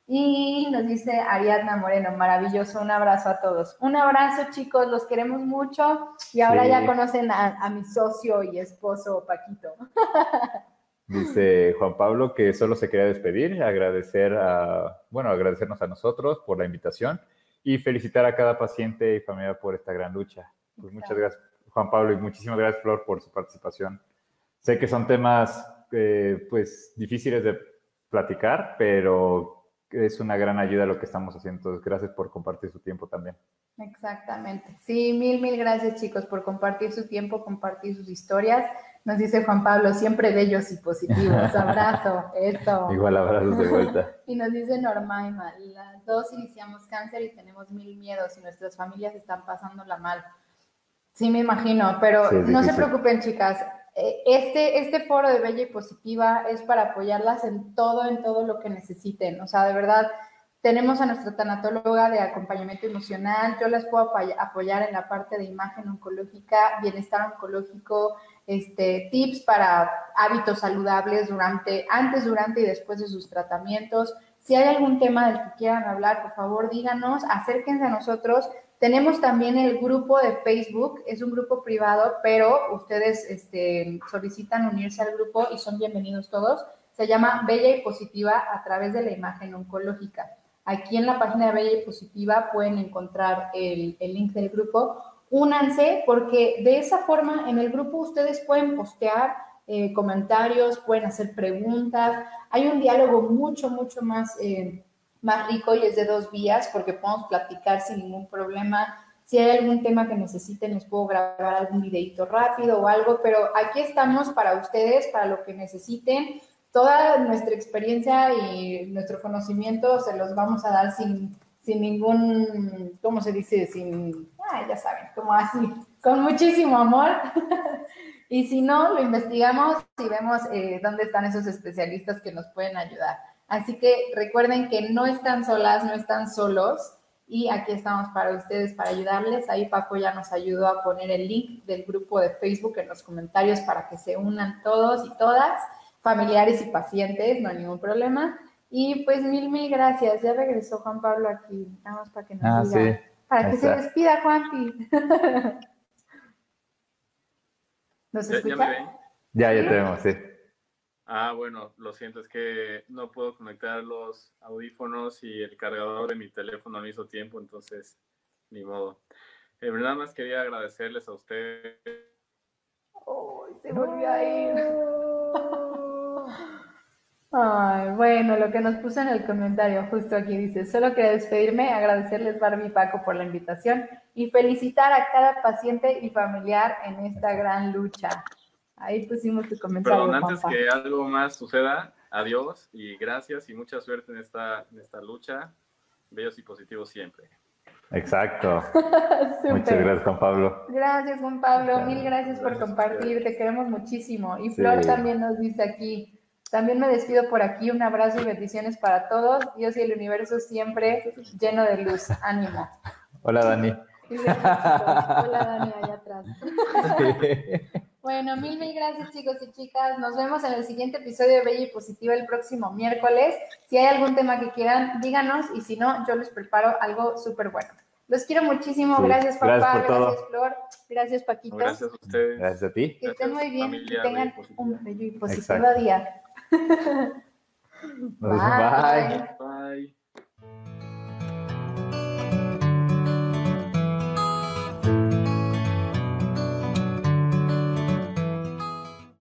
Y nos dice Ariadna Moreno, maravilloso, un abrazo a todos. Un abrazo, chicos, los queremos mucho. Y ahora Sí. ya conocen a, a mi socio y esposo, Paquito. *laughs* Dice Juan Pablo que solo se quería despedir, agradecer a, bueno, agradecernos a nosotros por la invitación y felicitar a cada paciente y familia por esta gran lucha. Pues muchas gracias, Juan Pablo, y muchísimas gracias, Flor, por su participación. Sé que son temas, eh, pues, difíciles de platicar, pero es una gran ayuda lo que estamos haciendo. Entonces, gracias por compartir su tiempo también. Exactamente. Sí, mil, mil gracias, chicos, por compartir su tiempo, compartir sus historias. Nos dice Juan Pablo, siempre bellos y positivos. *laughs* Abrazo, eso. Igual abrazos de vuelta. *laughs* Y nos dice Normaima, las dos iniciamos cáncer y tenemos mil miedos y nuestras familias están pasándola mal. Sí, me imagino, pero Sí, no se preocupen, chicas. Eh, Este, este foro de Bella y Positiva es para apoyarlas en todo, en todo lo que necesiten. O sea, de verdad, tenemos a nuestra tanatóloga de acompañamiento emocional. Yo las puedo apoy- apoyar en la parte de imagen oncológica, bienestar oncológico, este, tips para hábitos saludables durante, antes, durante y después de sus tratamientos. Si hay algún tema del que quieran hablar, por favor díganos, acérquense a nosotros. Tenemos también el grupo de Facebook, es un grupo privado, pero ustedes este, solicitan unirse al grupo y son bienvenidos todos. Se llama Bella y Positiva a través de la imagen oncológica. Aquí en la página de Bella y Positiva pueden encontrar el, el link del grupo. Únanse porque de esa forma en el grupo ustedes pueden postear eh, comentarios, pueden hacer preguntas. Hay un diálogo mucho, mucho más, eh, más rico y es de dos vías porque podemos platicar sin ningún problema. Si hay algún tema que necesiten, les puedo grabar algún videito rápido o algo, pero aquí estamos para ustedes, para lo que necesiten. Toda nuestra experiencia y nuestro conocimiento se los vamos a dar sin, sin ningún, ¿cómo se dice? Sin, ah, ya saben, como así, con muchísimo amor. *laughs* Y si no, lo investigamos y vemos eh, dónde están esos especialistas que nos pueden ayudar. Así que recuerden que no están solas, no están solos y aquí estamos para ustedes, para ayudarles. Ahí Paco ya nos ayudó a poner el link del grupo de Facebook en los comentarios para que se unan todos y todas, familiares y pacientes, no hay ningún problema. Y pues mil, mil gracias. Ya regresó Juan Pablo aquí, vamos para que nos Ah, diga, sí. para Ahí que se despida, Juanpi. *laughs* ¿Nos ¿Ya, ya me ven? Ya, ya tenemos, sí. Ah, bueno, lo siento, es que no puedo conectar los audífonos y el cargador de mi teléfono al mismo tiempo, entonces, ni modo. Eh, nada más quería agradecerles a ustedes. Ay, se volvió a ir. *laughs* Ay, bueno, lo que nos puso en el comentario justo aquí dice, solo quería despedirme, agradecerles Barbie y Paco por la invitación y felicitar a cada paciente y familiar en esta gran lucha. Ahí pusimos tu comentario. Perdón, antes que algo más suceda, adiós y gracias y mucha suerte en esta, en esta lucha. Bellos y positivos siempre. Exacto. *laughs* Muchas gracias, Juan Pablo. Gracias, Juan Pablo. Mil gracias por Gracias compartir. Te queremos muchísimo. Y Sí. Flor también nos dice aquí. También me despido por aquí. Un abrazo y bendiciones para todos. Dios y el universo siempre lleno de luz. Ánimo. Hola, Dani. Hola, Dani, allá atrás. Bueno, mil, mil gracias, chicos y chicas. Nos vemos en el siguiente episodio de Bella y Positiva el próximo miércoles. Si hay algún tema que quieran, díganos. Y si no, yo les preparo algo súper bueno. Los quiero muchísimo. Sí. Gracias, papá. Gracias por todo. Gracias, Flor. Gracias, Paquito. Gracias a ustedes. Gracias a ti. Que estén muy bien y familia, tengan y un bello y positivo Exacto. día. *laughs* Bye. Bye. Bye.